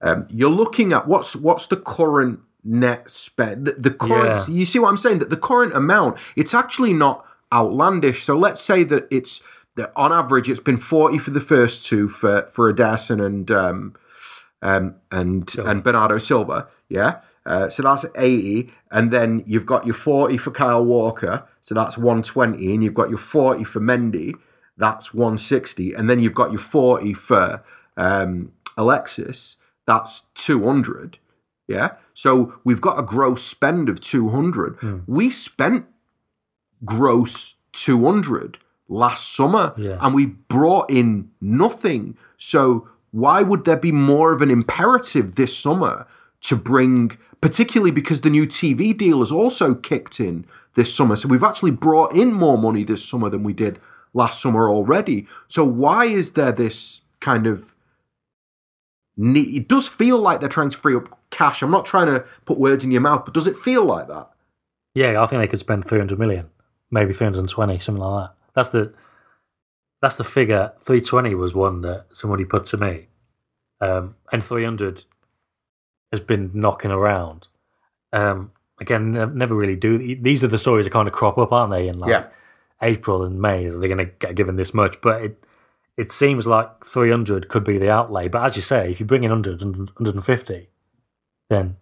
[SPEAKER 1] um, you're looking at what's what's the current net spend the, the current
[SPEAKER 2] Yeah.
[SPEAKER 1] you see what I'm saying that the current amount it's actually not outlandish. So let's say that it's that on average it's been 40 for the first two for for Ederson and um, um, and and Bernardo Silva. Yeah. Uh, so that's 80. And then you've got your 40 for Kyle Walker. So that's 120. And you've got your 40 for Mendy. That's 160. And then you've got your 40 for um, Alexis. That's 200. Yeah. So we've got a gross spend of 200. Hmm. We spent gross 200 last summer
[SPEAKER 2] Yeah.
[SPEAKER 1] and we brought in nothing. So why would there be more of an imperative this summer to bring, particularly because the new TV deal has also kicked in this summer? So we've actually brought in more money this summer than we did last summer already. So why is there this kind of? It does feel like they're trying to free up cash. I'm not trying to put words in your mouth, but does it feel like that?
[SPEAKER 2] Yeah, I think they could spend 300 million, maybe 320, something like that. That's the that's the figure. 320 was one that somebody put to me. Um, and 300 has been knocking around. Um, again, never really do. These are the stories that kind of crop up, aren't they? In like
[SPEAKER 1] Yeah.
[SPEAKER 2] April and May, are they're going to get given this much. But it it seems like 300 could be the outlay. But as you say, if you bring in 100 150, then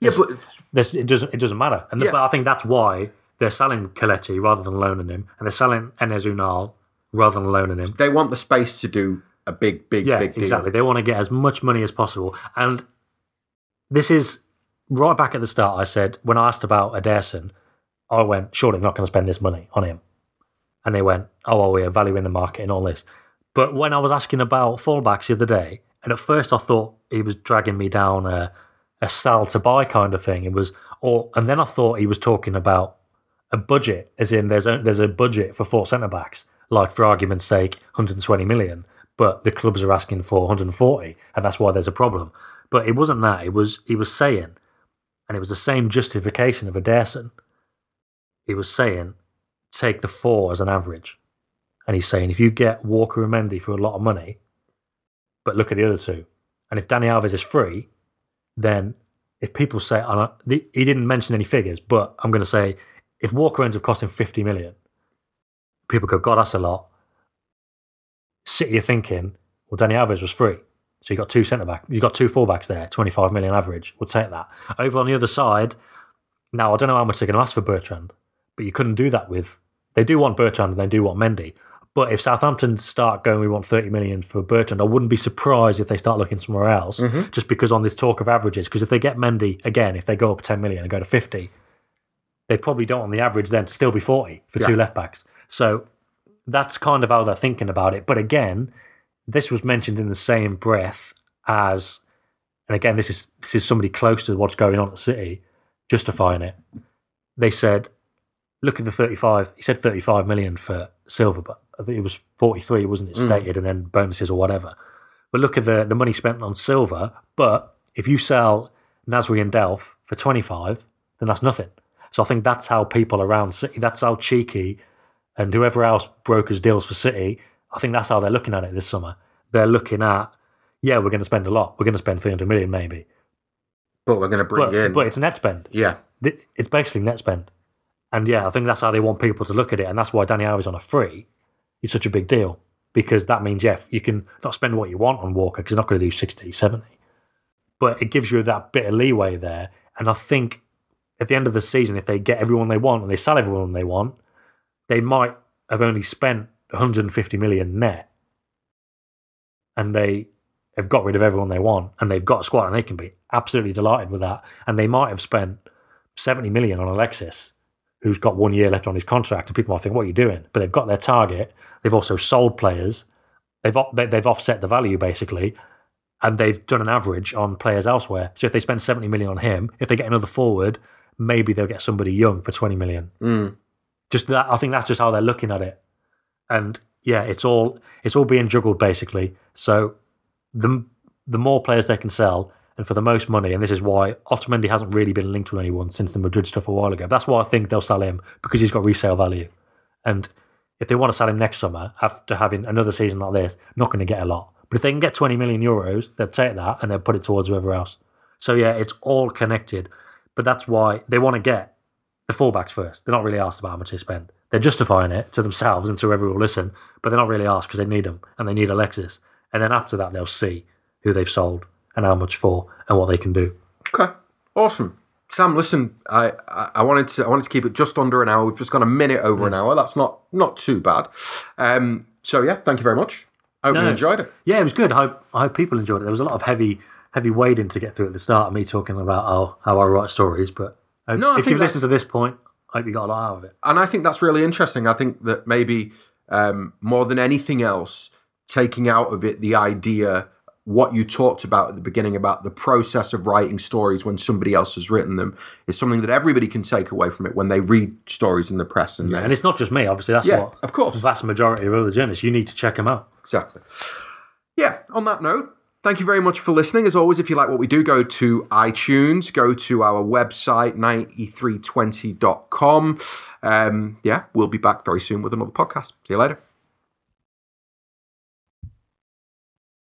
[SPEAKER 1] Yeah, but
[SPEAKER 2] this, it doesn't it doesn't matter. And the,
[SPEAKER 1] Yeah.
[SPEAKER 2] but I think that's why they're selling Kelechi rather than loaning him, and they're selling Enes Unal rather than loaning him.
[SPEAKER 1] they want the space to do a big, big,
[SPEAKER 2] Yeah,
[SPEAKER 1] big deal.
[SPEAKER 2] exactly. They want to get as much money as possible, and this is right back at the start. I said when I asked about Ederson, I went, "Surely they're not going to spend this money on him," and they went, "Oh, well, we're valuing the market and all this." But when I was asking about fullbacks the other day, and at first I thought he was dragging me down a, a sell to buy kind of thing. It was, or and then I thought he was talking about a budget, as in there's a, there's a budget for four centre backs, like for argument's sake, 120 million, but the clubs are asking for 140, and that's why there's a problem. But it wasn't that. It was he was saying, and it was the same justification of Ederson. He was saying, take the four as an average, and he's saying if you get Walker and Mendy for a lot of money, but look at the other two, and if Dani Alves is free, then if people say, he didn't mention any figures, but I'm going to say if Walker ends up costing 50 million, people go, God, that's a lot. City are thinking, well, Dani Alves was free. So you got two centre back, you've got two fullbacks there, 25 million average. We'll take that. Over on the other side, now I don't know how much they're going to ask for Bertrand, but you couldn't do that with. They do want Bertrand and they do want Mendy. But if Southampton start going, we want 30 million for Bertrand, I wouldn't be surprised if they start looking somewhere else, mm-hmm. just because on this talk of averages. Because if they get Mendy again, if they go up 10 million and go to 50, they probably don't on the average then still be 40 for two left backs. So that's kind of how they're thinking about it. But again, this was mentioned in the same breath as, and again, this is this is somebody close to what's going on at City justifying it. They said, look at the 35. He said 35 million for Silva, but I think it was 43, wasn't it? Mm. Stated, and then bonuses or whatever. But look at the, the money spent on Silva. But if you sell Nasri and Delph for 25, then that's nothing. So I think that's how people around City, that's how Txiki and whoever else brokers deals for City, I think that's how they're looking at it this summer. They're looking at, yeah, we're going to spend a lot. We're going to spend 300 million maybe.
[SPEAKER 1] But we're going to bring
[SPEAKER 2] But,
[SPEAKER 1] in.
[SPEAKER 2] but it's net spend.
[SPEAKER 1] yeah.
[SPEAKER 2] It's basically net spend. And yeah, I think that's how they want people to look at it. And that's why Dani Alves on a free is such a big deal. Because that means, yeah, you can not spend what you want on Walker because he's not going to do 60, 70. But it gives you that bit of leeway there. And I think at the end of the season, if they get everyone they want and they sell everyone they want, they might have only spent 150 million net and they have got rid of everyone they want and they've got a squad and they can be absolutely delighted with that. And they might have spent 70 million on Alexis, who's got one year left on his contract, and people might think, "What are you doing?" But they've got their target. They've also sold players. They've they- they've offset the value basically, and they've done an average on players elsewhere. So if they spend 70 million on him, if they get another forward, maybe they'll get somebody young for 20 million.
[SPEAKER 1] Mm.
[SPEAKER 2] Just that, I think that's just how they're looking at it. And yeah, it's all it's all being juggled basically. So the the more players they can sell, and for the most money, and this is why Otamendi hasn't really been linked with anyone since the Madrid stuff a while ago. That's why I think they'll sell him because he's got resale value. And if they want to sell him next summer after having another season like this, not going to get a lot. But if they can get 20 million euros, they'll take that and they'll put it towards whoever else. So yeah, it's all connected. But that's why they want to get the fullbacks first. They're not really asked about how much they spend. They're justifying it to themselves and to whoever will listen, but they're not really asked because they need them and they need Alexis. And then after that, they'll see who they've sold and how much for and what they can do.
[SPEAKER 1] Okay, awesome. Sam, listen, I, I I wanted to I wanted to keep it just under an hour. We've just gone a minute over an hour. That's not not too bad. Um, so yeah, thank you very much. I hope you enjoyed it.
[SPEAKER 2] Yeah, it was good. I hope, I hope people enjoyed it. There was a lot of heavy heavy wading to get through at the start of me talking about how, how I write stories, but hope-
[SPEAKER 1] No, I
[SPEAKER 2] if you've listened to this point, I hope you got a lot out of it.
[SPEAKER 1] and I think that's really interesting. I think that maybe um, more than anything else, taking out of it the idea what you talked about at the beginning about the process of writing stories when somebody else has written them is something that everybody can take away from it when they read stories in the press and they
[SPEAKER 2] And it's not just me, obviously. That's
[SPEAKER 1] Yeah,
[SPEAKER 2] what
[SPEAKER 1] of course.
[SPEAKER 2] the vast majority of other journalists. You need to check them out.
[SPEAKER 1] Exactly. Yeah, on that note, thank you very much for listening. As always, if you like what we do, go to iTunes, go to our website, 9320.com. Um, yeah, we'll be back very soon with another podcast. See you later.